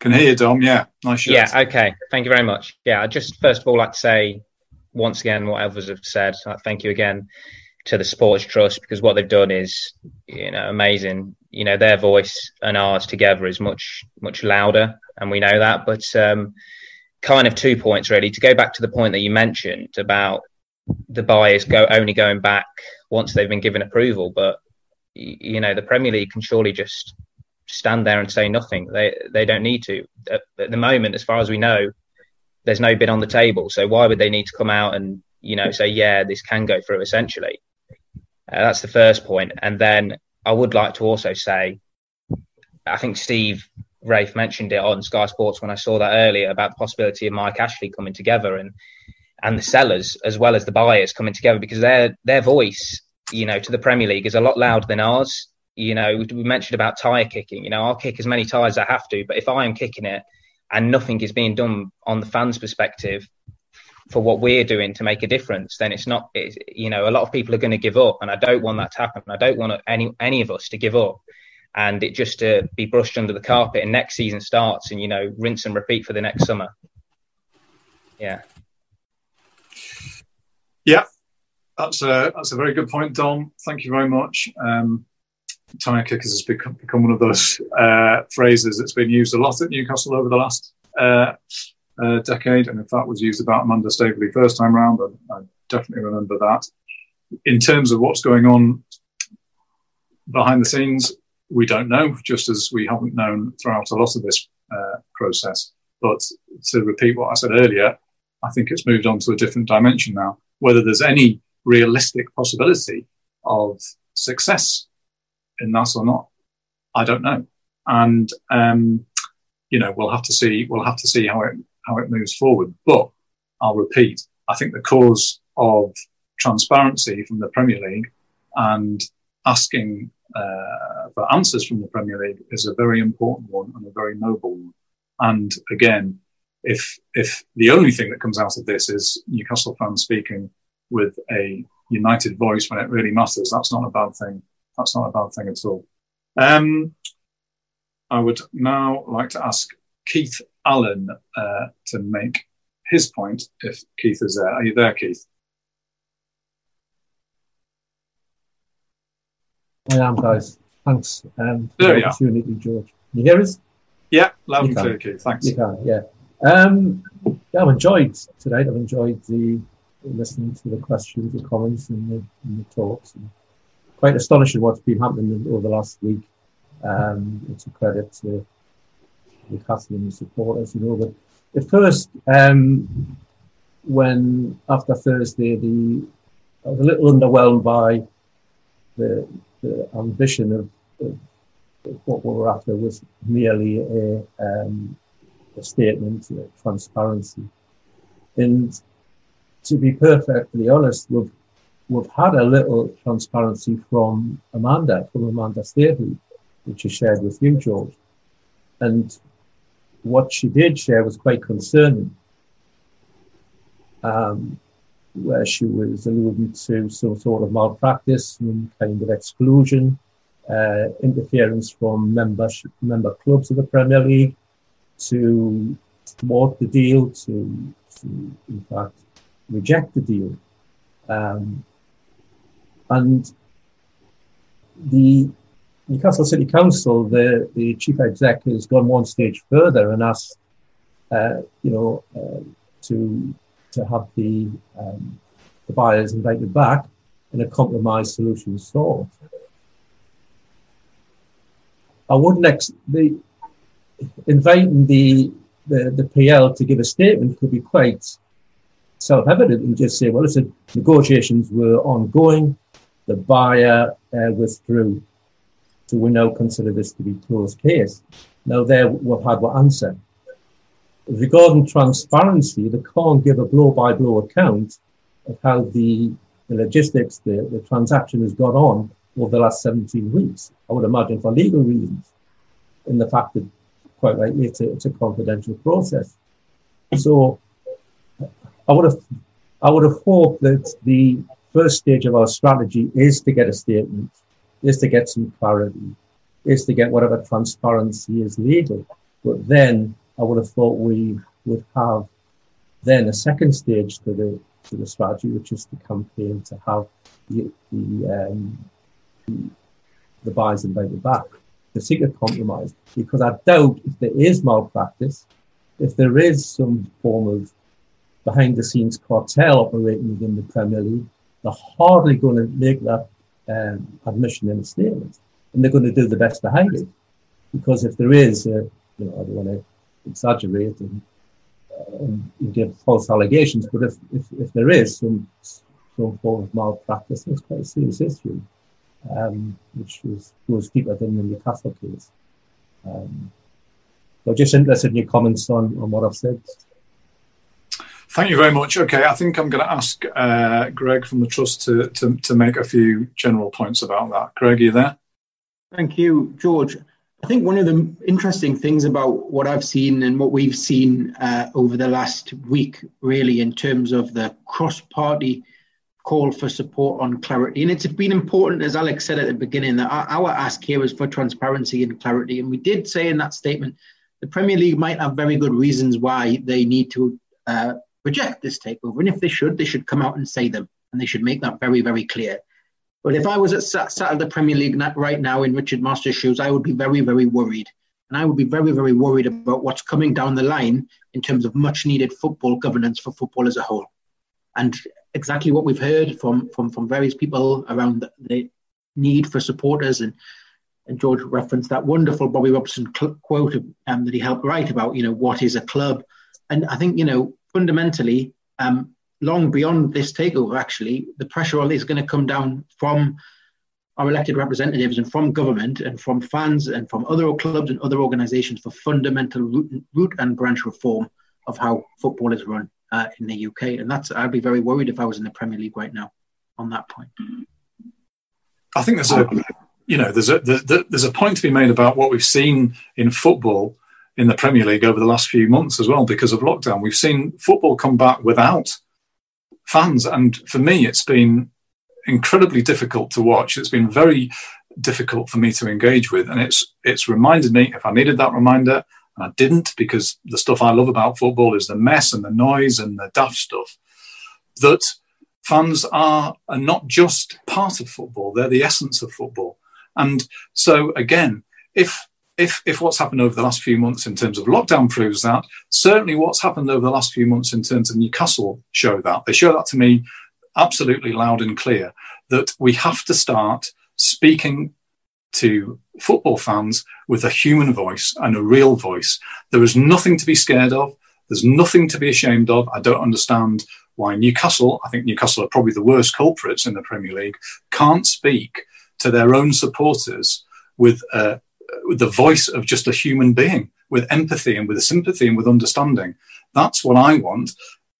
Can hear you, Dom. Yeah, nice shirt. Yeah, okay. Thank you very much. Yeah, I just first of all like to say once again what others have said. Thank you again to the Sports Trust because what they've done is, you know, amazing. You know, their voice and ours together is much much louder, and we know that. But um, kind of two points really. To go back to the point that you mentioned about the buyers go only going back once they've been given approval, but you know the Premier League can surely just stand there and say nothing. They they don't need to. At, at, the moment, as far as we know, there's no bid on the table. So why would they need to come out and you know say yeah this can go through? Essentially, uh, that's the first point. And then I would like to also say, I think Steve Rafe mentioned it on Sky Sports when I saw that earlier about the possibility of Mike Ashley coming together and and the sellers as well as the buyers coming together because their their voice you know, to the Premier League is a lot louder than ours. You know, we mentioned about tyre kicking. You know, I'll kick as many tyres as I have to, but if I am kicking it and nothing is being done on the fans' perspective for what we're doing to make a difference, then it's not. It's, you know, a lot of people are going to give up, and I don't want that to happen. I don't want any any of us to give up, and it just to be brushed under the carpet. And next season starts, and you know, rinse and repeat for the next summer. Yeah. Yeah, that's a that's a very good point, Dom. Thank you very much. Um, tire kickers has become, become one of those uh, phrases that's been used a lot at Newcastle over the last uh, uh, decade, and in fact was used about Amanda Staveley first time round. I, definitely remember that. In terms of what's going on behind the scenes, we don't know, just as we haven't known throughout a lot of this uh, process. But to repeat what I said earlier, I think it's moved on to a different dimension now. Whether there's any realistic possibility of success in that or not. I don't know, and um, you know we'll have to see. We'll have to see how it how it moves forward. But I'll repeat: I think the cause of transparency from the Premier League and asking uh, for answers from the Premier League is a very important one and a very noble one. And again, if if the only thing that comes out of this is Newcastle fans speaking with a united voice when it really matters. That's not a bad thing. That's not a bad thing at all. Um, I would now like to ask Keith Allen uh, to make his point if Keith is there. Are you there, Keith? I am, guys. Thanks um, for there the opportunity, George. You hear us? Yeah, loud and clear, Keith. Thanks. You can, yeah. Um, I've enjoyed today. I've enjoyed the listening to the questions, the comments, and the, and the talks. And quite astonishing what's been happening over the last week. Um, it's a credit to the Newcastle and the supporters, you know. But at first, um, when after Thursday, the I was a little underwhelmed by the, the ambition of, of, of what we were after was merely a, um, a statement, a transparency. And to be perfectly honest, we've, we've had a little transparency from Amanda, from Amanda Staveley, which she shared with you, George. And what she did share was quite concerning, um, where she was alluding to some sort of malpractice and kind of exclusion, uh, interference from membership, member clubs of the Premier League to thwart the deal, to, to in fact reject the deal. Um, and the Newcastle City Council, the, the chief exec has gone one stage further and asked, uh, you know, uh, to to have the um, the buyers invited back and a compromise solution sought. I wouldn't the inviting the, the the PL to give a statement could be quite self-evident and just say, well, listen, negotiations were ongoing, the buyer uh, withdrew, so we now consider this to be closed case. Now there we've had what answer. Regarding transparency, they can't give a blow-by-blow account of how the, the logistics, the, the transaction has gone on over the last 17 weeks. I would imagine for legal reasons, in the fact that quite likely it's a, it's a confidential process. So I would have, I would have hoped that the first stage of our strategy is to get a statement, is to get some clarity, is to get whatever transparency is legal. But then I would have thought we would have then a second stage to the to the strategy, which is the campaign to have the the, um, the, the buyers invited back to seek a compromise. Because I doubt if there is malpractice, if there is some form of behind the scenes cartel operating within the Premier League, they're hardly going to make that um, admission in a statement. And they're going to do the best to hide it. Because if there is, you know, I don't want to exaggerate and, uh, and give false allegations, but if, if, if there is some, some form of malpractice, it's quite a serious issue, um, which is, goes deeper than the Newcastle case. Um, so just interested in your comments on, on what I've said. Thank you very much. Okay, I think I'm going to ask uh, Greg from the Trust to, to, to make a few general points about that. Greg, are you there? Thank you, George. I think one of the interesting things about what I've seen and what we've seen uh, over the last week, really, in terms of the cross party call for support on clarity. And it's been important, as Alex said at the beginning, that our, our ask here is for transparency and clarity. And we did say in that statement the Premier League might have very good reasons why they need to uh, reject this takeover. And if they should, they should come out and say them. And they should make that very, very clear. But if I was at sat, sat at the Premier League right now in Richard Masters' shoes, I would be very, very worried. And I would be very, very worried about what's coming down the line in terms of much needed football governance for football as a whole. And exactly what we've heard from, from, from various people around the, the need for supporters and and George referenced that wonderful Bobby Robson cl- quote um, that he helped write about, you know, what is a club? And I think, you know, fundamentally, um, long beyond this takeover, actually, the pressure is going to come down from our elected representatives and from government and from fans and from other clubs and other organisations for fundamental root, root, and branch reform of how football is run uh, in the UK. And that's I'd be very worried if I was in the Premier League right now on that point. I think there's a you know there's a there's a point to be made about what we've seen in football in the Premier League over the last few months as well because of lockdown. We've seen football come back without fans, and for me, it's been incredibly difficult to watch. It's been very difficult for me to engage with, and it's it's reminded me if I needed that reminder, and I didn't because the stuff I love about football is the mess and the noise and the daft stuff. That fans are, are not just part of football; they're the essence of football. And so, again, if if, if what's happened over the last few months in terms of lockdown proves that, certainly what's happened over the last few months in terms of Newcastle show that. They show that to me absolutely loud and clear that we have to start speaking to football fans with a human voice and a real voice. There is nothing to be scared of. There's nothing to be ashamed of. I don't understand why Newcastle, I think Newcastle are probably the worst culprits in the Premier League, can't speak to their own supporters with, with the voice of just a human being, with empathy and with sympathy and with understanding. That's what I want.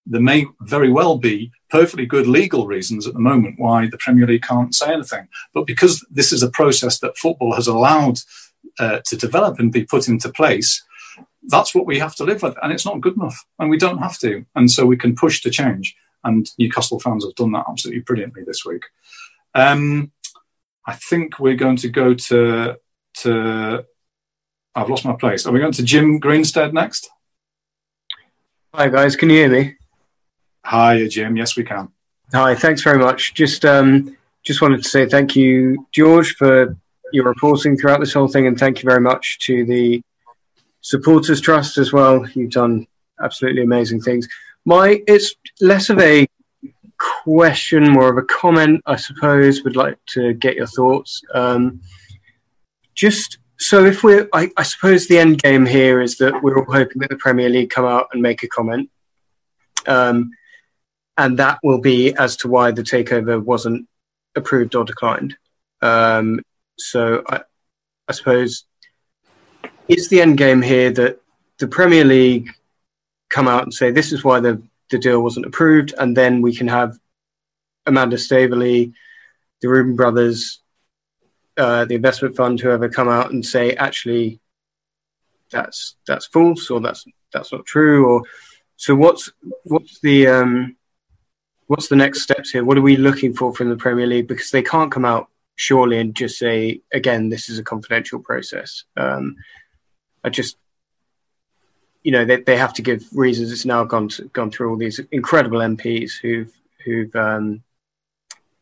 There may very well be perfectly good legal reasons at the moment why the Premier League can't say anything. But because this is a process that football has allowed uh, to develop and be put into place, that's what we have to live with. And it's not good enough. And we don't have to. And so we can push to change. And Newcastle fans have done that absolutely brilliantly this week. Um, I think we're going to go to to. I've lost my place. Are we going to Jim Greenstead next? Hi guys, can you hear me? Hi, Jim. Yes, we can. Hi, thanks very much. Just um, just wanted to say thank you, George, for your reporting throughout this whole thing, and thank you very much to the supporters trust as well. You've done absolutely amazing things. My it's less of a question, more of a comment, I suppose. Would like to get your thoughts. Um, just so, if we're, I, I suppose the end game here is that we're all hoping that the Premier League come out and make a comment. Um, and that will be as to why the takeover wasn't approved or declined. Um, so I, I suppose it's the end game here that the Premier League come out and say this is why the, the deal wasn't approved, and then we can have Amanda Staveley, the Reuben brothers, uh, the investment fund, whoever come out and say actually that's that's false or that's that's not true or so what's what's the um, what's the next steps here? What are we looking for from the Premier League? Because they can't come out surely and just say again, this is a confidential process. Um, I just, you know, they, they have to give reasons. It's now gone to, gone through all these incredible MPs who've who've um,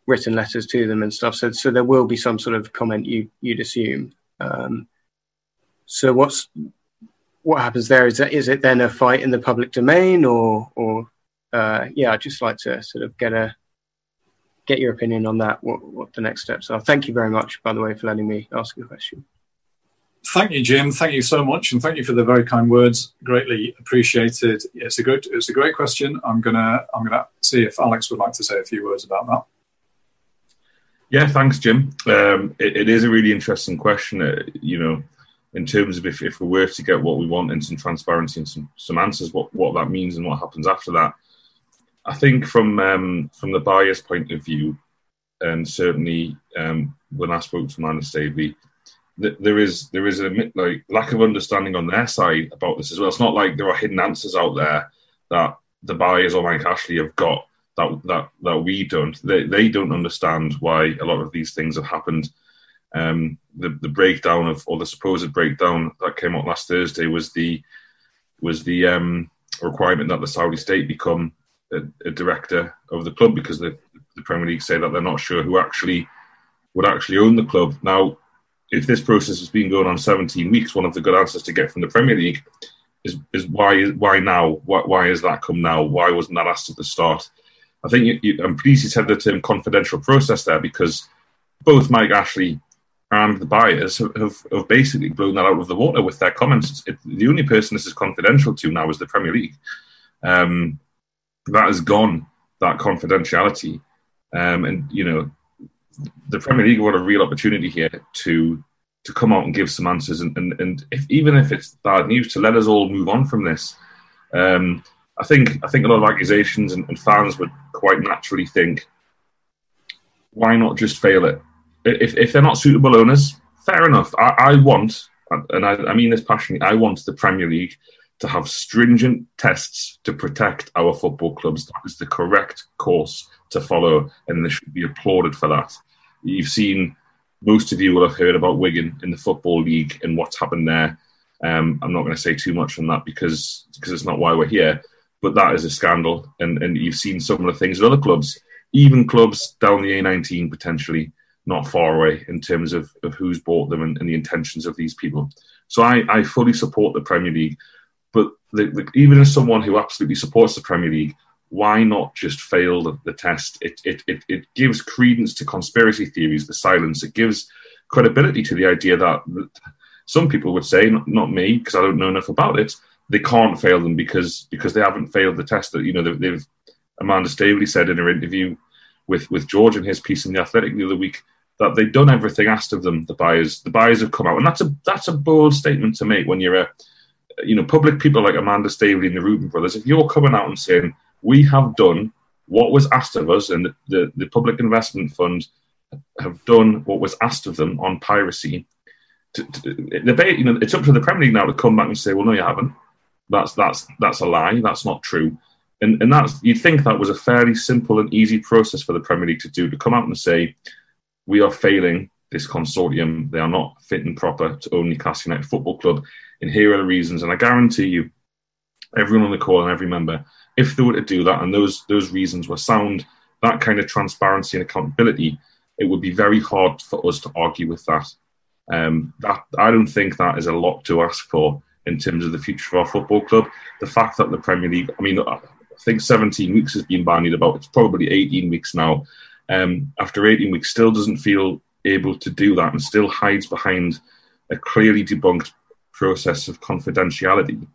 written letters to them and stuff. So so there will be some sort of comment you you'd assume. Um, so what's what happens there? Is that is it then a fight in the public domain or or uh, yeah, I'd just like to sort of get a get your opinion on that. What, what the next steps are. Thank you very much, by the way, for letting me ask a question. Thank you, Jim. Thank you so much, and thank you for the very kind words. Greatly appreciated. It's a good, it's a great question. I'm gonna, I'm gonna see if Alex would like to say a few words about that. Yeah, thanks, Jim. Um, it, it is a really interesting question. Uh, you know, in terms of if, if we were to get what we want and some transparency and some, some answers, what, what that means and what happens after that. I think from um, from the buyer's point of view, and certainly um, when I spoke to Amanda Staveley, th- there is there is a like lack of understanding on their side about this as well. It's not like there are hidden answers out there that the buyers or Mike Ashley have got that that that we don't. They they don't understand why a lot of these things have happened. Um, the the breakdown of or the supposed breakdown that came out last Thursday was the was the um, requirement that the Saudi state become a, a director of the club because the, the Premier League say that they're not sure who actually would actually own the club. Now, if this process has been going on 17 weeks, one of the good answers to get from the Premier League is, is why why now? Why, why has that come now? Why wasn't that asked at the start? I think you, you, I'm pleased you said the term confidential process there because both Mike Ashley and the buyers have, have, have basically blown that out of the water with their comments. It, the only person this is confidential to now is the Premier League. Um, that has gone, that confidentiality. Um, and, you know, the Premier League want a real opportunity here to to come out and give some answers, and, and, and if, even if it's bad news, to let us all move on from this. Um, I think I think a lot of accusations and, and, fans would quite naturally think, why not just fail it? If, if they're not suitable owners, fair enough. I, I want, and I, I mean this passionately, I want the Premier League to have stringent tests to protect our football clubs. That is the correct course to follow, and they should be applauded for that. You've seen, most of you will have heard about Wigan in the Football League and what's happened there. Um, I'm not going to say too much on that because because it's not why we're here, but that is a scandal. And, and you've seen some of the things at other clubs, even clubs down the A19 potentially not far away in terms of, of who's bought them and, and the intentions of these people. So I, I fully support the Premier League. But the, the, even as someone who absolutely supports the Premier League, why not just fail the, the test? It, it, it, it gives credence to conspiracy theories, the silence. It gives credibility to the idea that, that some people would say, not, not me, because I don't know enough about it, they can't fail them because because they haven't failed the test. That you know they've, they've Amanda Staveley said in her interview with with George in his piece in the Athletic the other week that they've done everything asked of them. The buyers, the buyers have come out, and that's a that's a bold statement to make when you're a you know public people like Amanda Staveley and the Reuben brothers. If you're coming out and saying we have done what was asked of us, and the, the, the Public Investment Fund have done what was asked of them on piracy. To, to, you know, it's up to the Premier League now to come back and say, "Well, no, you haven't." That's that's that's a lie. That's not true. And and that's you'd think that was a fairly simple and easy process for the Premier League to do to come out and say we are failing this consortium. They are not fit and proper to own Newcastle United Football Club. And here are the reasons. And I guarantee you, everyone on the call and every member, if they were to do that and those those reasons were sound, that kind of transparency and accountability, it would be very hard for us to argue with that. Um, that I don't think that is a lot to ask for in terms of the future of our football club. The fact that the Premier League, I mean, I think 17 weeks has been bandied about. It's probably 18 weeks now. Um, after 18 weeks, still doesn't feel able to do that and still hides behind a clearly debunked process of confidentiality.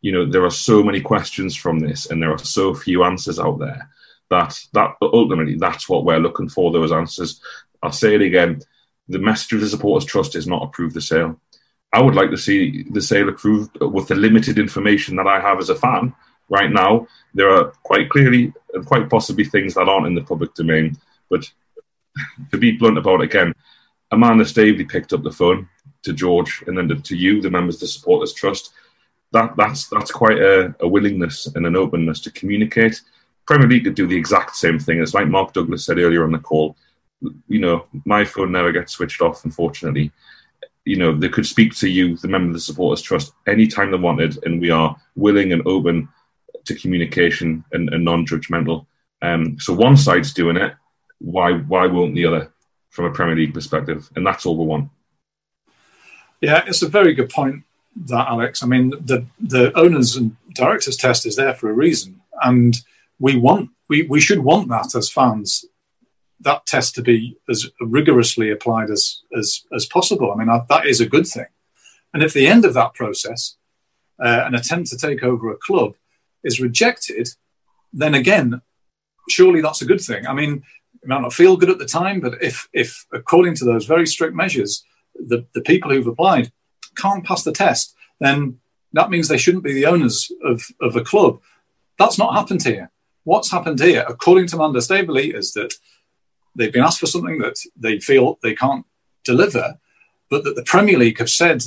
You know, there are so many questions from this, and there are so few answers out there that that ultimately that's what we're looking for. Those answers. I'll say it again: the message of the supporters trust is not approve the sale. I would like to see the sale approved uh, with the limited information that I have as a fan. Right now, there are quite clearly and quite possibly things that aren't in the public domain. But to be blunt about it again, Amanda Staveley picked up the phone to George and then to, to you, the members of the Supporters Trust. That that's that's quite a, a, willingness and an openness to communicate. Premier League could do the exact same thing. It's like Mark Douglas said earlier on the call. You know, my phone never gets switched off, unfortunately you know, they could speak to you, the member of the supporters trust, anytime they wanted, and we are willing and open to communication and, and non-judgmental. Um, so one side's doing it. Why why won't the other from a Premier League perspective? And that's all we want. Yeah, it's a very good point, that Alex. I mean, the the owners and directors test is there for a reason, and we want we, we should want that as fans that test to be as rigorously applied as as, as possible. I mean, that, that is a good thing. And if the end of that process, uh, an attempt to take over a club, is rejected, then again, surely that's a good thing. I mean, it might not feel good at the time, but if if according to those very strict measures, the, the people who've applied can't pass the test, then that means they shouldn't be the owners of, of a club. That's not happened here. What's happened here, according to Amanda Staveley, is that they've been asked for something that they feel they can't deliver, but that the Premier League have said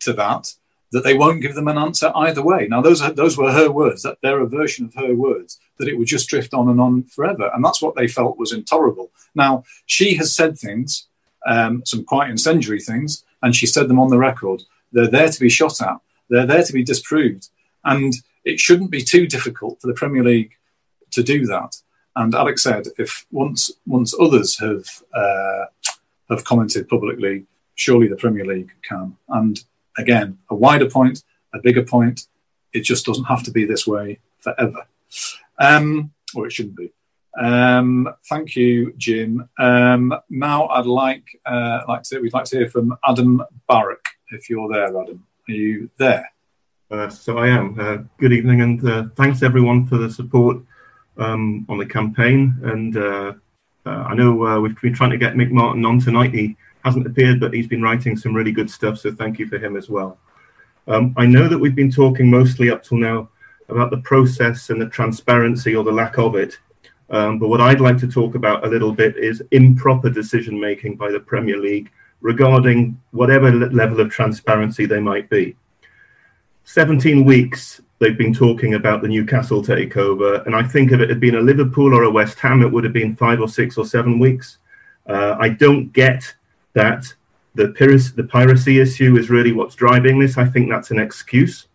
to that that they won't give them an answer either way. Now, those are, those were her words. That they're a version of her words. That it would just drift on and on forever, and that's what they felt was intolerable. Now, she has said things, um, some quite incendiary things, and she said them on the record. They're there to be shot at. They're there to be disproved, and it shouldn't be too difficult for the Premier League to do that. And Alex said, if once once others have uh, have commented publicly, surely the Premier League can. And again, a wider point, a bigger point. It just doesn't have to be this way forever, um, or it shouldn't be. Um, thank you, Jim. Um, now, I'd like uh, like to we'd like to hear from Adam Barrack. If you're there, Adam, are you there? Uh, so I am. Uh, good evening, and uh, thanks everyone for the support um, on the campaign. And uh, uh, I know uh, we've been trying to get Mick Martin on tonight. He hasn't appeared, but he's been writing some really good stuff. So thank you for him as well. Um, I know that we've been talking mostly up till now about the process and the transparency or the lack of it. Um, but what I'd like to talk about a little bit is improper decision making by the Premier League regarding whatever level of transparency they might be. 17 weeks they've been talking about the Newcastle takeover. And I think if it had been a Liverpool or a West Ham, it would have been five or six or seven weeks. Uh, I don't get that the, piracy, the piracy issue is really what's driving this. I think that's an excuse.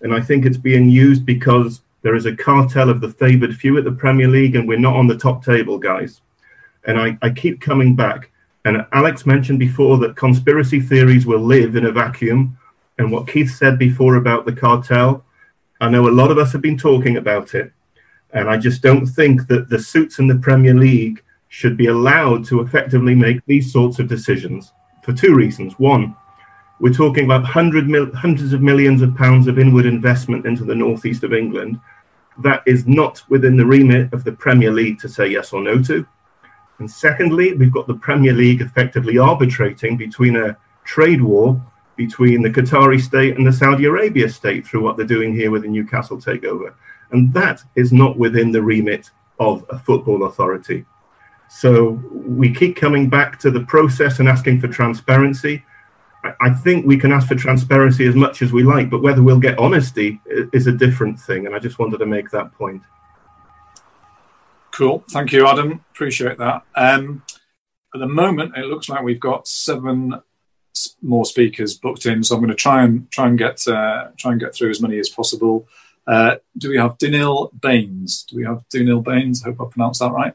And I think it's being used because there is a cartel of the favoured few at the Premier League, and we're not on the top table, guys. And I, I keep coming back. And Alex mentioned before that conspiracy theories will live in a vacuum And what Keith said before about the cartel, I know a lot of us have been talking about it. And I just don't think that the suits in the Premier League should be allowed to effectively make these sorts of decisions for two reasons. One, we're talking about hundred mil- hundreds of millions of pounds of inward investment into the northeast of England. That is not within the remit of the Premier League to say yes or no to. And secondly, we've got the Premier League effectively arbitrating between a trade war between the Qatari state and the Saudi Arabia state through what they're doing here with the Newcastle takeover. And that is not within the remit of a football authority. So we keep coming back to the process and asking for transparency. I think we can ask for transparency as much as we like, but whether we'll get honesty is a different thing. And I just wanted to make that point. Cool. Thank you, Adam. Appreciate that. Um, at the moment, it looks like we've got seven more speakers booked in, so I'm going to try and try and get uh, try and get through as many as possible. Uh, do we have Dunil Baines? Do we have Dunil Baines? I hope I pronounced that right.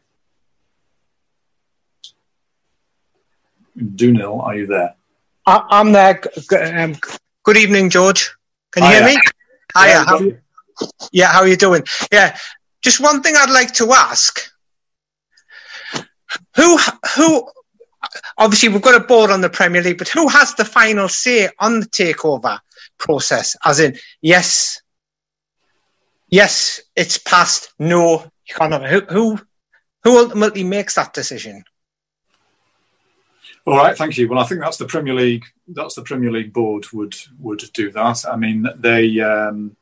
Dunil, are you there? I, am there. Um, good evening, George. Can you Hiya. hear me? Hiya. Yeah, how, yeah, how are you doing? Yeah, just one thing I'd like to ask. Who, who, obviously we've got a board on the Premier League, but who has the final say on the takeover process? As in, yes, yes, it's passed. No, you can't have it. Who, who, who ultimately makes that decision? All right, thank you. Well, I think that's the Premier League. That's the Premier League board would would do that. I mean, they um,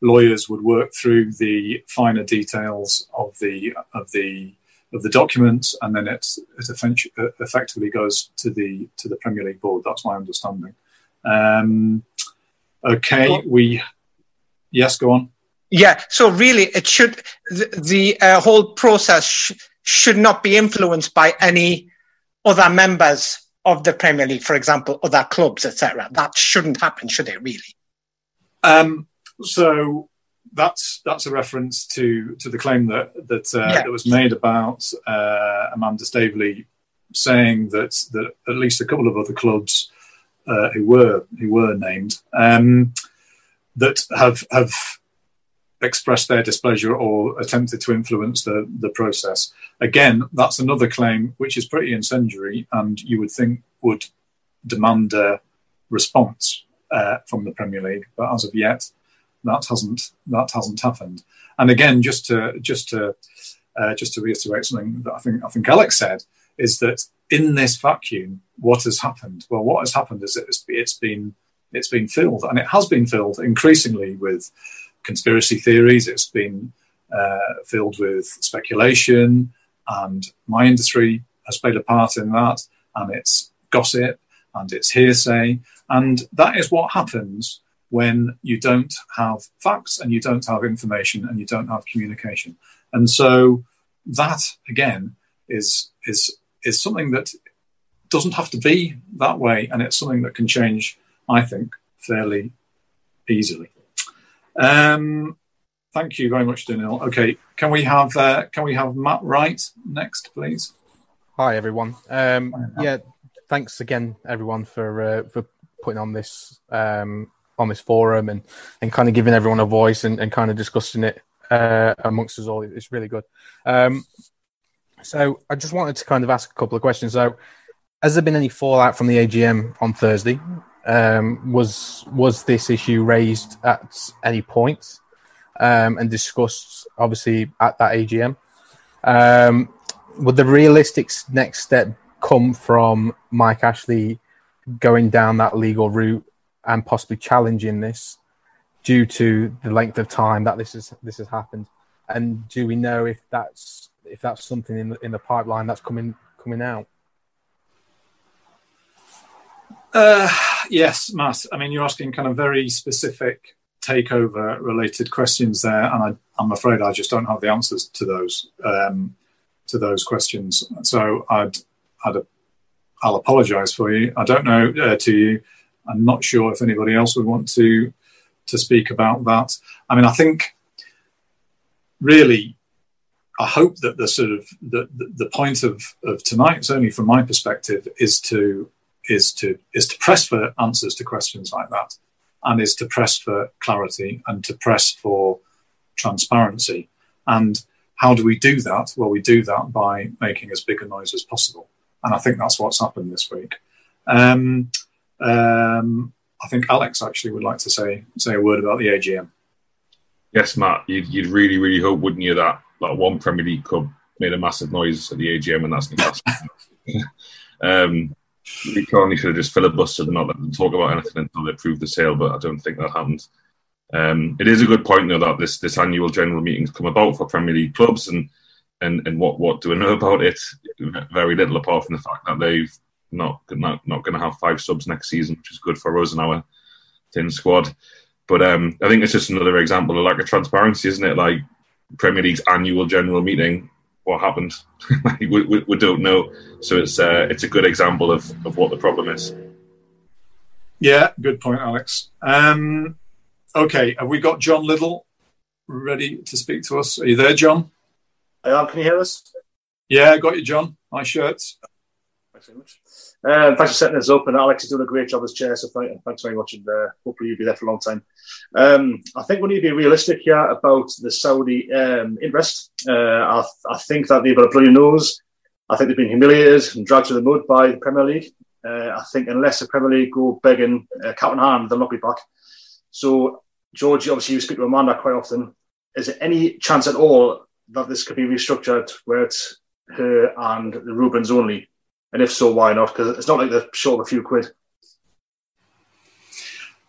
lawyers would work through the finer details of the of the of the documents, and then it it effectively goes to the to the Premier League board. That's my understanding. Um, okay, we yes, go on. Yeah, so really, it should the, the uh, whole process sh- should not be influenced by any other members of the Premier League, for example, other clubs, etc. That shouldn't happen, should it? Really? Um, so that's that's a reference to to the claim that that, uh, yeah. that was made about uh, Amanda Staveley saying that that at least a couple of other clubs uh, who were who were named um, that have have expressed their displeasure or attempted to influence the, the process. Again, that's another claim which is pretty incendiary and you would think would demand a response uh, from the Premier League. But as of yet, that hasn't that hasn't happened. And again, just to just to uh, just to reiterate something that I think I think Alex said is that in this vacuum, what has happened? Well, what has happened is it's, it's been it's been filled, and it has been filled increasingly with conspiracy theories. It's been uh, filled with speculation, and my industry has played a part in that. And it's gossip and it's hearsay, and that is what happens when you don't have facts and you don't have information and you don't have communication. And so that again is is is something that doesn't have to be that way, and it's something that can change, I think, fairly easily. Um, thank you very much, Daniel. Okay, can we have uh, can we have Matt Wright next, please? Hi everyone. Um, Hi, yeah, thanks again everyone for uh, for putting on this um, on this forum and, and kind of giving everyone a voice and, and kind of discussing it uh, amongst us all. It's really good. Um, so I just wanted to kind of ask a couple of questions. So, has there been any fallout from the AGM on Thursday? Um, was was this issue raised at any point um, and discussed, obviously, at that AGM? Um, would the realistic next step come from Mike Ashley going down that legal route and possibly challenging this due to the length of time that this is this has happened? And do we know if that's if that's something in the, in the pipeline that's coming coming out? Uh, yes, Matt. I mean, you're asking kind of very specific takeover related questions there, and I, am afraid I just don't have the answers to those um, to those questions. So I'd I'd I'll apologise for you. I don't know uh, to you. I'm not sure if anybody else would want to to speak about that. I mean, I think really, I hope that the sort of the the, point of of tonight, certainly from my perspective, is to is to is to press for answers to questions like that, and is to press for clarity and to press for transparency. And how do we do that? Well, we do that by making as big a noise as possible, and I think that's what's happened this week. Um, um, I think Alex actually would like to say say a word about the AGM. Yes, Matt, you'd, you'd really, really hope, wouldn't you, that that one Premier League club made a massive noise at the AGM, and that's Newcastle. um, we probably should have just filibustered and not let them talk about anything until they prove the sale, but I don't think that happened. Um, it is a good point, though, that this this annual general meetings come about for Premier League clubs, and and and what what do I know about it? Very little, apart from the fact that they've not not not going to have five subs next season, which is good for us and our thin squad. But um, I think it's just another example of lack of transparency, isn't it? Like Premier League's annual general meeting, what happened? we, we, we, don't know. So it's uh, it's a good example of, of what the problem is. Yeah, good point, Alex. Um, okay, have we got John Little ready to speak to us? Are you there, John? I am. Can you hear us? Yeah, got you, John. My shirts. Thanks very much. Um, thanks for setting this up, and Alex is doing a great job as chair. So thanks very much, and uh, hopefully you'll be there for a long time. Um, I think we need to be realistic here about the Saudi um, interest. Uh, I, I, think that they've got a bloody nose. I think they've been humiliated and dragged to the mud by the Premier League. Uh, I think unless the Premier League go begging uh, cap in hand, they'll not be back. So, George, obviously you speak to Amanda quite often. Is there any chance at all that this could be restructured where it's her and the Reubens only? And if so, why not? Because it's not like they're short a few quid.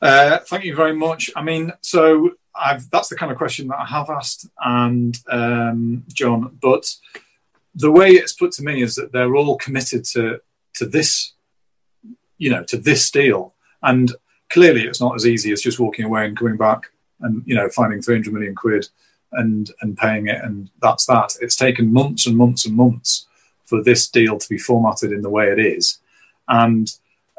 Uh, thank you very much. I mean, so I've, that's the kind of question that I have asked, and um, John. But the way it's put to me is that they're all committed to to this, you know, to this deal, and clearly it's not as easy as just walking away and coming back and you know finding 300 million quid and and paying it, and that's that. It's taken months and months and months for this deal to be formatted in the way it is. And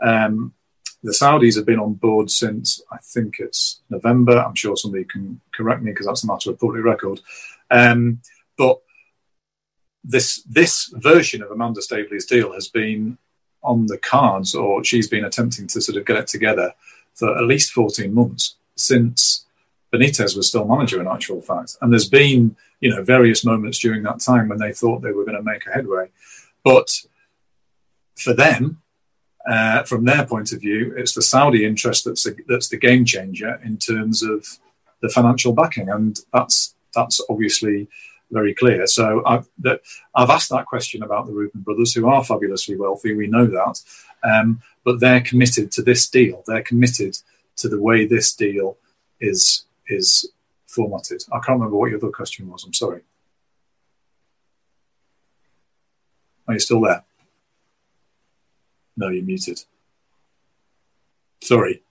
um, the Saudis have been on board since I think it's November. I'm sure somebody can correct me because that's a matter of public record. Um, but this this version of Amanda Staveley's deal has been on the cards, or she's been attempting to sort of get it together for at least 14 months since Benitez was still manager, in actual fact. And there's been, you know, various moments during that time when they thought they were going to make a headway. But for them, uh, from their point of view, it's the Saudi interest that's a, that's the game changer in terms of the financial backing, and that's that's obviously very clear. So I've, that, I've asked that question about the Reuben brothers, who are fabulously wealthy. We know that, um, but they're committed to this deal. They're committed to the way this deal is is formatted. I can't remember what your other question was. I'm sorry. Are you still there? No, you're muted. Sorry.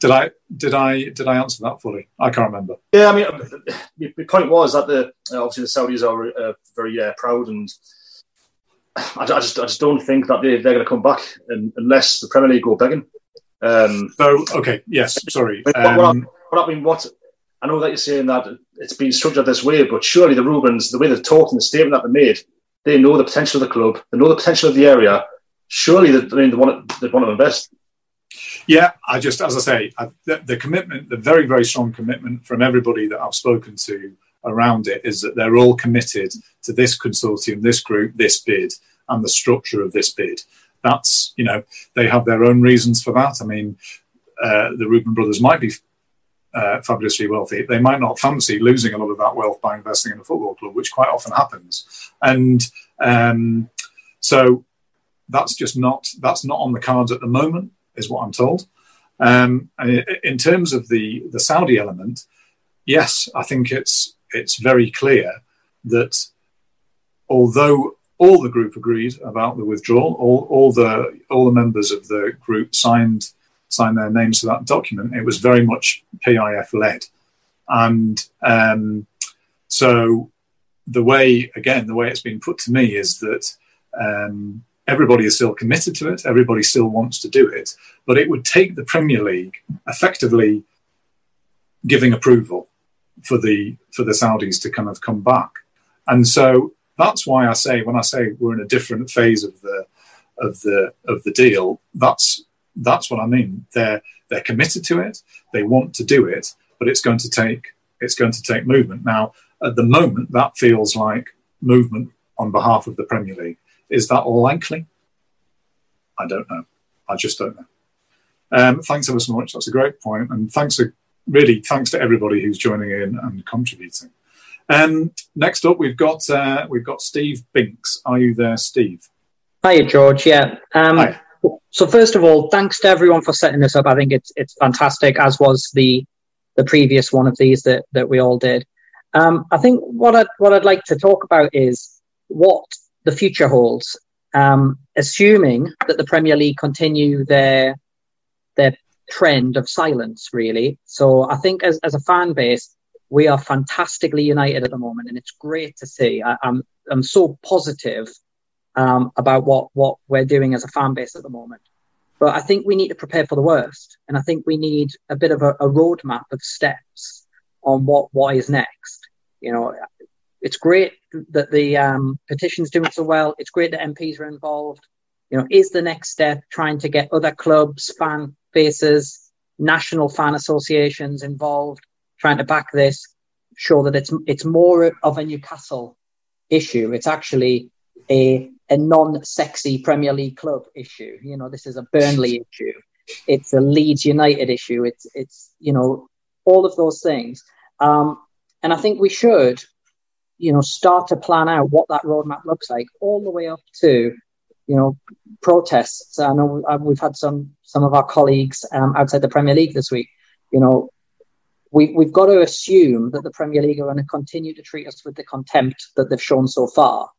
Did I did I did I answer that fully? I can't remember. Yeah, I mean, the point was that the obviously the Saudis are uh, very uh, proud, and I, I, just I just don't think that they, they're going to come back unless the Premier League go begging. Um, so okay, yes, sorry. Um, what, I, mean, what I know that you're saying that it's been structured this way, but surely the Reubens, the way they've talked and the statement that they made, they know the potential of the club, they know the potential of the area. Surely, they, I mean, they want to, they want to invest. Yeah, I just, as I say, I, the, the, commitment, the very, very strong commitment from everybody that I've spoken to around it is that they're all committed to this consortium, this group, this bid, and the structure of this bid. That's, you know, they have their own reasons for that. I mean, uh, the Reuben brothers might be uh, fabulously wealthy, they might not fancy losing a lot of that wealth by investing in a football club, which quite often happens. And um, so that's just not that's not on the cards at the moment, is what I'm told. Um, in terms of the the Saudi element, yes, I think it's it's very clear that although all the group agreed about the withdrawal, all, all the all the members of the group signed sign their names to that document. It was very much PIF led. And um, so the way, again, the way it's been put to me is that um, everybody is still committed to it, everybody still wants to do it, but it would take the Premier League effectively giving approval for the for the Saudis to kind of come back. And so that's why I say when I say we're in a different phase of the of the of the deal. That's that's what I mean. They're they're committed to it. They want to do it, but it's going to take it's going to take movement. Now, at the moment, that feels like movement on behalf of the Premier League. Is that likely? I don't know. I just don't know. Um, thanks ever so much. That's a great point, and thanks to really thanks to everybody who's joining in and contributing. Um, next up, we've got uh, we've got Steve Binks. Are you there, Steve? Hiya, George. Yeah. Um, Hi. So first of all, thanks to everyone for setting this up. I think it's it's fantastic, as was the the previous one of these that that we all did. Um, I think what I'd what I'd like to talk about is what the future holds, um, assuming that the Premier League continue their their trend of silence, really. So I think as, as a fan base, we are fantastically united at the moment, and it's great to see. I, I'm, I'm so positive um, about what what we're doing as a fan base at the moment. But I think we need to prepare for the worst, and I think we need a bit of a, a roadmap of steps on what what is next. You know, it's great that the um, petition's doing so well. It's great that MPs are involved. You know, is the next step trying to get other clubs, fan bases, national fan associations involved, trying to back this, show that it's it's more of a Newcastle issue. It's actually a a non-sexy Premier League club issue. You know, this is a Burnley issue. It's a Leeds United issue. It's it's you know all of those things. Um, and I think we should, you know, start to plan out what that roadmap looks like, all the way up to you know, protests. I know uh, we've had some some of our colleagues um, outside the Premier League this week. You know, we, we've got to assume that the Premier League are going to continue to treat us with the contempt that they've shown so far.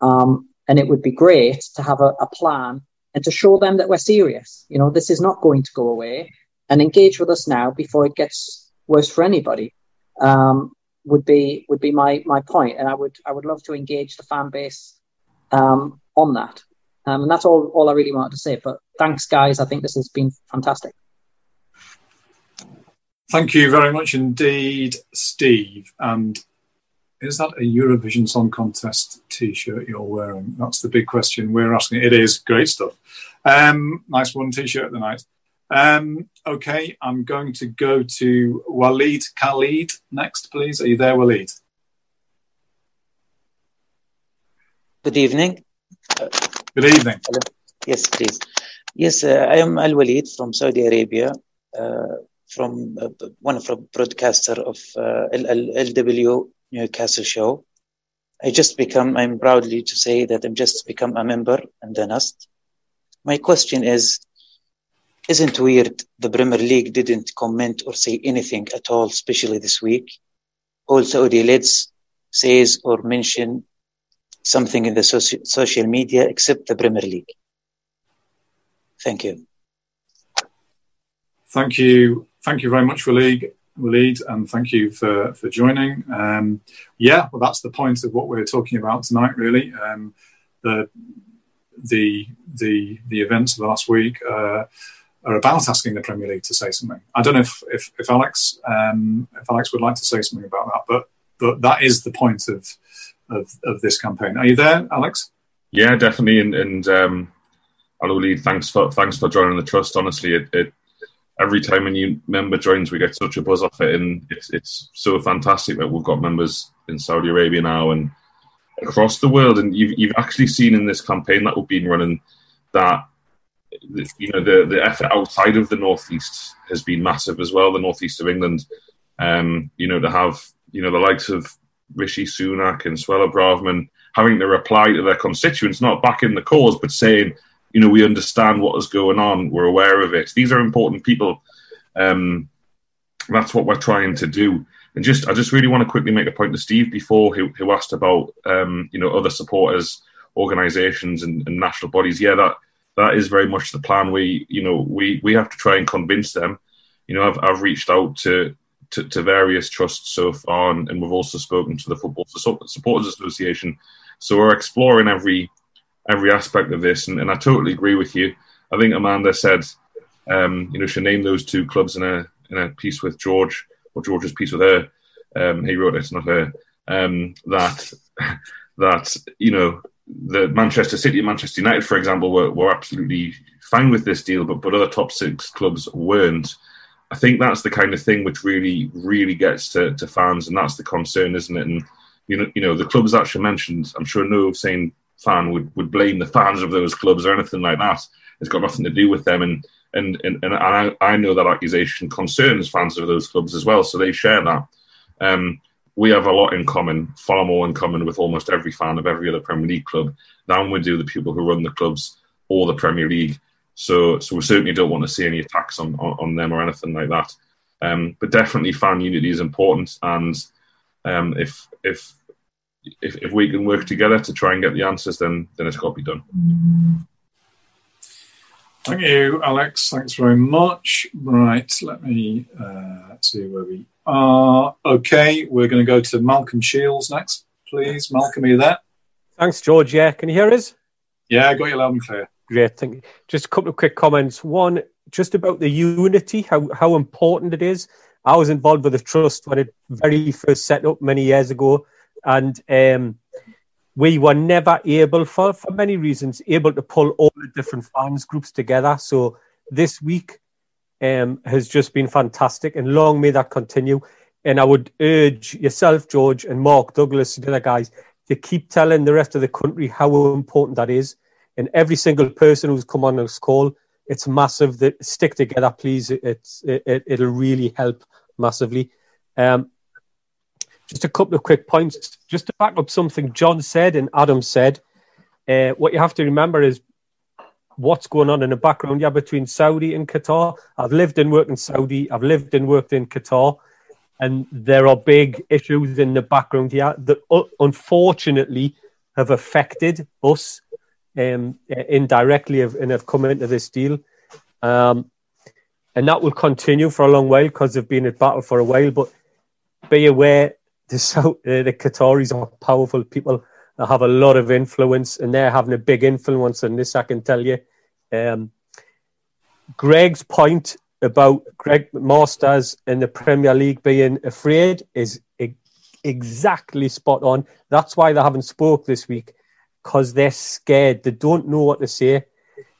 Um, and it would be great to have a, a plan and to show them that we're serious. You know, this is not going to go away and engage with us now before it gets worse for anybody. Um, would be would be my my point, and I would I would love to engage the fan base um, on that. Um, and that's all, all I really wanted to say. But thanks, guys. I think this has been fantastic. Thank you very much indeed, Steve. And is that a Eurovision Song Contest T-shirt you're wearing? That's the big question we're asking. It is great stuff. Um, nice one T-shirt of the night. Um, okay, I'm going to go to Walid Khalid next, please. Are you there, Walid? Good evening. Good evening. Hello. Yes, please. Yes, uh, I am Al Walid from Saudi Arabia, uh, from uh, one of the broadcaster of uh, LW Newcastle show. I just become. I'm proudly to say that I'm just become a member in the Nest. My question is, isn't weird the Premier League didn't comment or say anything at all, especially this week? All Saudi leads says or mention something in the soci- social media except the Premier League. Thank you. Thank you. Thank you very much, Walid, Walid and thank you for, for joining. Um, yeah, well, that's the point of what we're talking about tonight, really. Um, the, the, the, the events of the last week uh, are about asking the Premier League to say something. I don't know if, if, if Alex um, if Alex would like to say something about that, but but that is the point of of, of this campaign. Are you there, Alex? Yeah, definitely. And, and um, Walid, thanks for thanks for joining the trust. Honestly, it, it, every time a new member joins, we get such a buzz off it, and it's it's so fantastic that we've got members in Saudi Arabia now and across the world. And you've you've actually seen in this campaign that we've been running that you know the the effort outside of the northeast has been massive as well. The northeast of England, um, you know, to have you know the likes of Rishi Sunak and Suella Braverman having to reply to their constituents, not backing the cause, but saying, you know, we understand what is going on, we're aware of it. These are important people. Um, that's what we're trying to do. And just, I just really want to quickly make a point to Steve before who, who asked about, um, you know, other supporters, organisations, and, and national bodies. Yeah, that that is very much the plan. We, you know, we we have to try and convince them. You know, I've I've reached out to to, to various trusts so far, and, and, we've also spoken to the Football Supporters Association. So we're exploring every every aspect of this, and, and I totally agree with you. I think Amanda said, um, you know, she named those two clubs in a in a piece with George, or George's piece with her. Um, he wrote it, not her. Um, that that you know the Manchester City and Manchester United, for example, were, were absolutely fine with this deal, but but other top six clubs weren't. I think that's the kind of thing which really, really gets to, to fans, and that's the concern, isn't it? And you know, you know, the clubs that you mentioned, I'm sure no sane fan would, would blame the fans of those clubs or anything like that. It's got nothing to do with them, and and and, and I, I know that accusation concerns fans of those clubs as well, so they share that. Um, we have a lot in common, far more in common with almost every fan of every other Premier League club than we do the people who run the clubs or the Premier League. So, so we certainly don't want to see any attacks on, on, on them or anything like that. Um, but definitely, fan unity is important, and um, if if if if we can work together to try and get the answers, then then it's got to be done. Thank you, Alex. Thanks very much. Right, let me uh, see where we are. Okay, we're going to go to Malcolm Shields next, please. Malcolm, are you there? Thanks, George. Yeah, can you hear us? Yeah, I got you loud and clear. Great, thank you. Just a couple of quick comments. One, just about the unity, how, how important it is. I was involved with the trust when it very first set up many years ago, and um, we were never able, for, for many reasons, able to pull all the different fans groups together. So this week um, has just been fantastic, and long may that continue. And I would urge yourself, George, and Mark Douglas, and the other guys, to keep telling the rest of the country how important that is and every single person who's come on this call, it's massive. That stick together, please. It's it, it'll really help massively. Um, just a couple of quick points, just to back up something John said and Adam said. Uh, what you have to remember is what's going on in the background, yeah, between Saudi and Qatar. I've lived and worked in Saudi. I've lived and worked in Qatar, and there are big issues in the background here that uh, unfortunately have affected us um, indirectly have, and have come into this deal. Um, and that will continue for a long while because they've been at battle for a while. But be aware, the, South, uh, the Qataris are powerful people that have a lot of influence, and they're having a big influence on this, I can tell you. Um, Greg's point about Greg Masters in the Premier League being afraid is exactly spot on. That's why they haven't spoke this week because they're scared. They don't know what to say.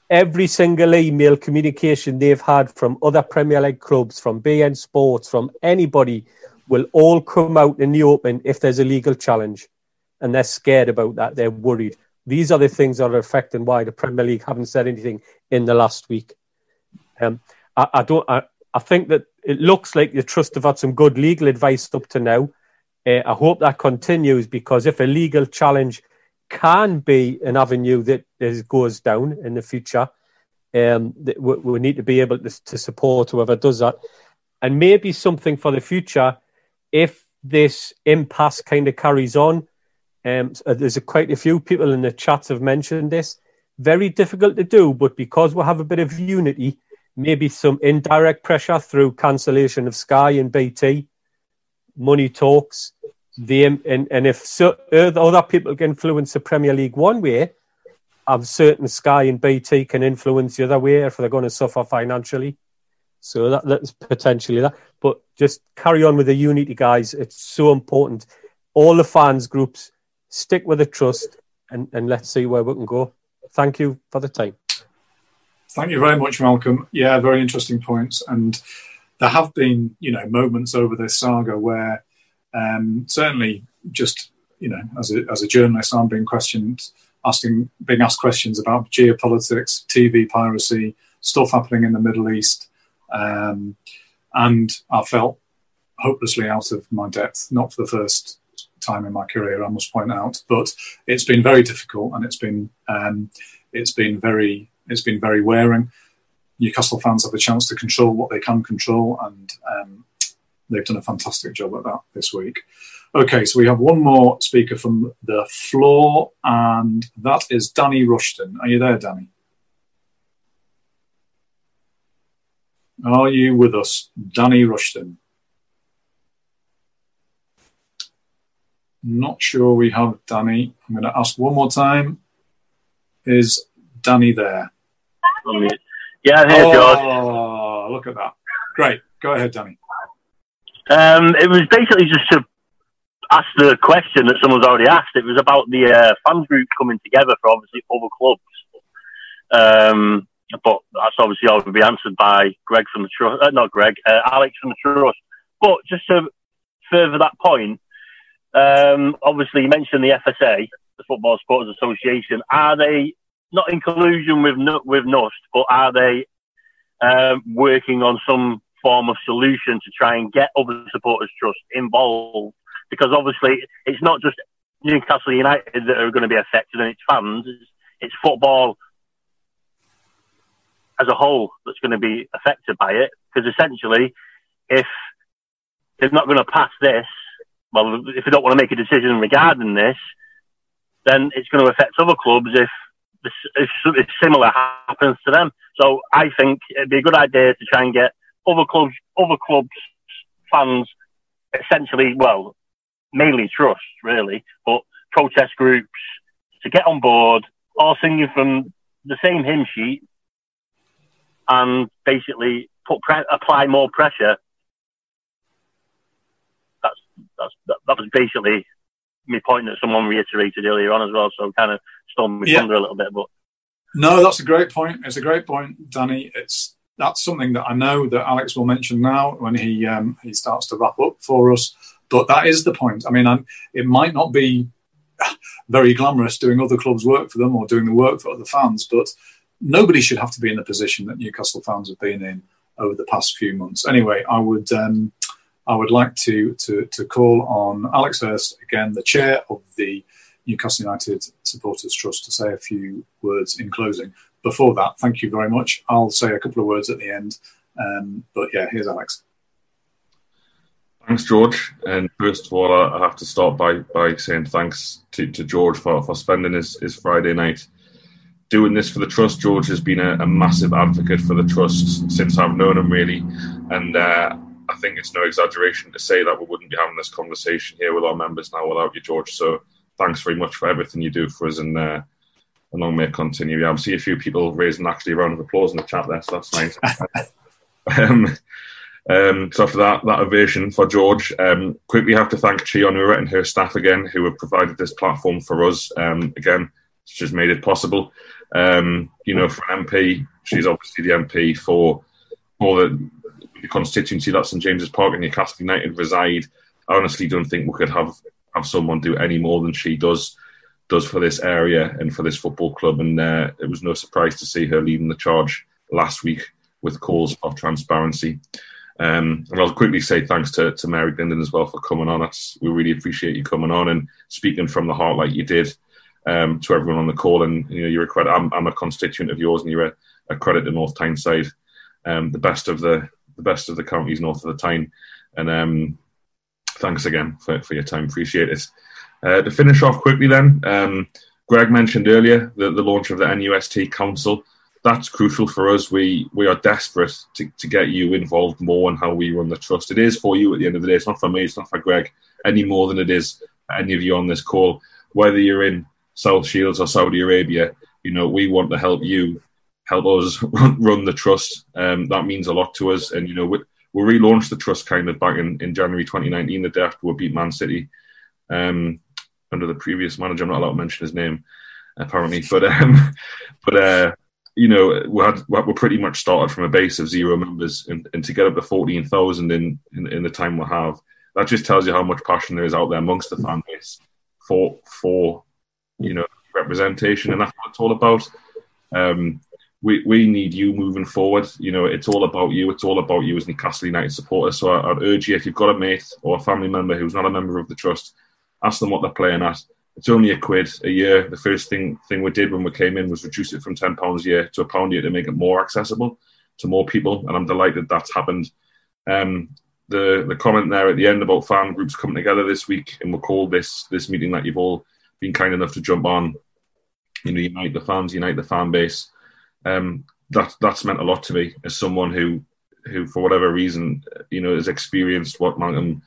Every single email communication they've had from other Premier League clubs, from beIN Sports, from anybody, will all come out in the open if there's a legal challenge. And they're scared about that. They're worried. These are the things that are affecting why the Premier League haven't said anything in the last week. Um, I, I don't. I, I think that it looks like the trust have had some good legal advice up to now. Uh, I hope that continues because if a legal challenge can be an avenue that is, goes down in the future. Um, we, we, need to be able to, to, support whoever does that, and maybe something for the future if this impasse kind of carries on. Um, there's a, quite a few people in the chat have mentioned this. Very difficult to do, but because we have a bit of unity, maybe some indirect pressure through cancellation of Sky and BT, money talks, the and, and if so, other people can influence the Premier League one way, I'm certain Sky and BT can influence the other way if they're going to suffer financially. So that, that's potentially that. But just carry on with the unity, guys. It's so important. All the fans groups stick with the trust, and, and let's see where we can go. Thank you for the time. Thank you very much, Malcolm. Yeah, very interesting points. And there have been, you know, moments over this saga where um, certainly, just you know, as a as a journalist, I'm being questioned, asking, being asked questions about geopolitics, TV piracy, stuff happening in the Middle East, um, and I felt hopelessly out of my depth. Not for the first time in my career, I must point out, but it's been very difficult and it's been um, it's been very it's been very wearing. Newcastle fans have a chance to control what they can control, and um, They've done a fantastic job at that this week. Okay, so we have one more speaker from the floor, and that is Danny Rushton. Are you there, Danny? Are you with us, Danny Rushton? Not sure we have Danny. I'm going to ask one more time. Is Danny there? Yeah, I'm here, George. Oh, look at that. Great. Go ahead, Danny. Um, it was basically just to ask the question that someone's already asked. It was about the uh, fans group coming together for obviously other clubs. Um, but that's obviously already be answered by Greg from the trust, uh, not Greg, uh, Alex from the trust. But just to further that point, um, obviously you mentioned the FSA, the Football Supporters Association. Are they not in collusion with with NUST, but are they um, working on some form of solution to try and get other supporters trust involved? Because obviously it's not just Newcastle United that are going to be affected and its fans. It's, it's football as a whole that's going to be affected by it. Because essentially, if they're not going to pass this, well, if they don't want to make a decision regarding this, then it's going to affect other clubs if, if something similar happens to them. So I think it'd be a good idea to try and get other clubs, other clubs, fans, essentially, well, mainly trust really, but protest groups to get on board, all singing from the same hymn sheet, and basically put pre- apply more pressure that's that, that was basically me point that someone reiterated earlier on as well. So kind of stole me yeah. thunder a little bit, but no, that's a great point. It's a great point, Danny. It's that's something that I know that Alex will mention now when he um, he starts to wrap up for us. But that is the point. I mean, I'm, it might not be very glamorous doing other clubs' work for them or doing the work for other fans, but nobody should have to be in the position that Newcastle fans have been in over the past few months. Anyway, I would um, I would like to, to, to call on Alex Hurst, again, the chair of the Newcastle United Supporters Trust, to say a few words in closing. Before that, thank you very much. I'll say a couple of words at the end. Um, but yeah, here's Alex. Thanks, George. And first of all, I have to start by, by saying thanks to, to George for, for spending his, his Friday night doing this for the trust. George has been a, a massive advocate for the trust since I've known him, really. And uh, I think it's no exaggeration to say that we wouldn't be having this conversation here with our members now without you, George. So thanks very much for everything you do for us, and uh, and long may it continue. Yeah, I see a few people raising actually a round of applause in the chat there, so that's nice. um, um, so after that, that ovation for George, um, quickly have to thank Chi Onwurah and her staff again, who have provided this platform for us. Um, again, she's made it possible. Um, you know, for an MP, she's obviously the MP for for the the constituency that St James's Park and Newcastle United reside. I honestly don't think we could have have someone do any more than she does does for this area and for this football club. And uh, it was no surprise to see her leading the charge last week with calls of transparency. Um, and I'll quickly say thanks to, to Mary Glindon as well for coming on. That's, we really appreciate you coming on and speaking from the heart like you did um, to everyone on the call. And you know, you're a credit. I'm, I'm a constituent of yours, and you're a, a credit to North Tyneside. Um, the best of the the best of the counties north of the Tyne. And um, thanks again for, for your time. Appreciate it. Uh, to finish off quickly, then, um, Greg mentioned earlier the, the launch of the NUST Council. That's crucial for us. We we are desperate to, to get you involved more in how we run the trust. It is for you at the end of the day. It's not for me. It's not for Greg any more than it is any of you on this call. Whether you're in South Shields or Saudi Arabia, you know we want to help you help us run, the trust. Um, that means a lot to us. And, you know, we, we relaunched the trust kind of back in, in January 2019, the day after we beat Man City um, under the previous manager. I'm not allowed to mention his name, apparently. But, um, but uh, you know, we had we pretty much started from a base of zero members, and, and to get up to 14,000 in, in, in the time we have, that just tells you how much passion there is out there amongst the fan base for, for you know, representation. And that's what it's all about. Um, we, we need you moving forward. You know, it's all about you. It's all about you as Newcastle United supporters. So I, would urge you, if you've got a mate or a family member who's not a member of the trust, ask them what they're playing at. It's only a quid a year. The first thing thing we did when we came in was reduce it from ten pounds a year to a pound a year to make it more accessible to more people, and I'm delighted that's happened. Um, the the comment there at the end about fan groups coming together this week, and we'll call this this meeting that you've all been kind enough to jump on. You know, unite the fans, unite the fan base um, that that's meant a lot to me as someone who who for whatever reason you know has experienced what Malcolm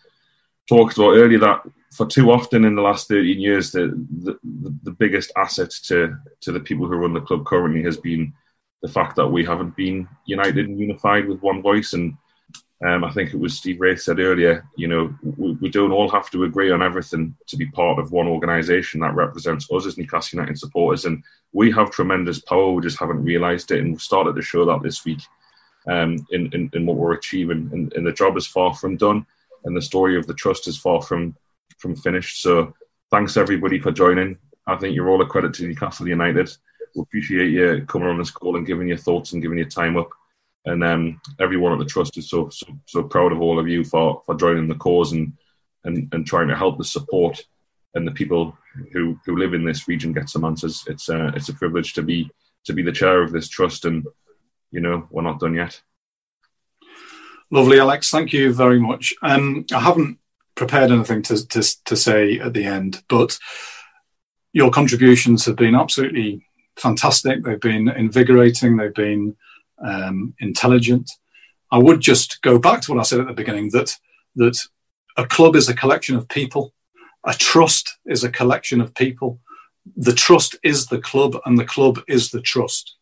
talked about earlier that for too often in the last 13 years the, the the biggest asset to to the people who run the club currently has been the fact that we haven't been united and unified with one voice and Um, I think it was Steve Wraith said earlier, you know, we, we, don't all have to agree on everything to be part of one organisation that represents us as Newcastle United supporters. And we have tremendous power, we just haven't realised it. And we've started to show that this week um, in, in, in, what we're achieving. And, and, the job is far from done, and the story of the trust is far from, from finished. So thanks everybody for joining. I think you're all a credit to Newcastle United. We appreciate you coming on this call and giving your thoughts and giving your time up and um, everyone at the trust is so, so so proud of all of you for for joining the cause and and, and trying to help the support and the people who who live in this region get some answers. It's uh, it's a privilege to be to be the chair of this trust, and you know we're not done yet. Lovely, Alex. Thank you very much. Um, I haven't prepared anything to, to to say at the end, but your contributions have been absolutely fantastic. They've been invigorating. They've been um, intelligent. I would just go back to what I said at the beginning that that a club is a collection of people, a trust is a collection of people. The trust is the club, and the club is the trust.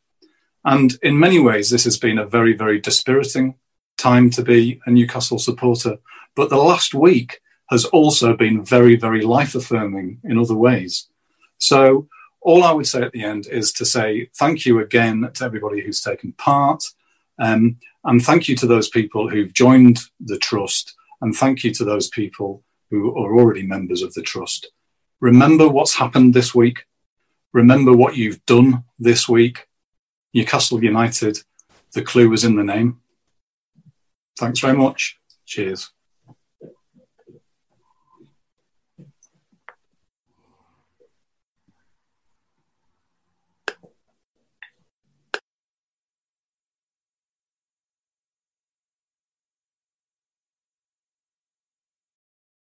And in many ways, this has been a very, very dispiriting time to be a Newcastle supporter. But the last week has also been very, very life affirming in other ways. So all I would say at the end is to say thank you again to everybody who's taken part. Um, and thank you to those people who've joined the trust. And thank you to those people who are already members of the trust. Remember what's happened this week. Remember what you've done this week. Newcastle United, the clue was in the name. Thanks very much. Cheers.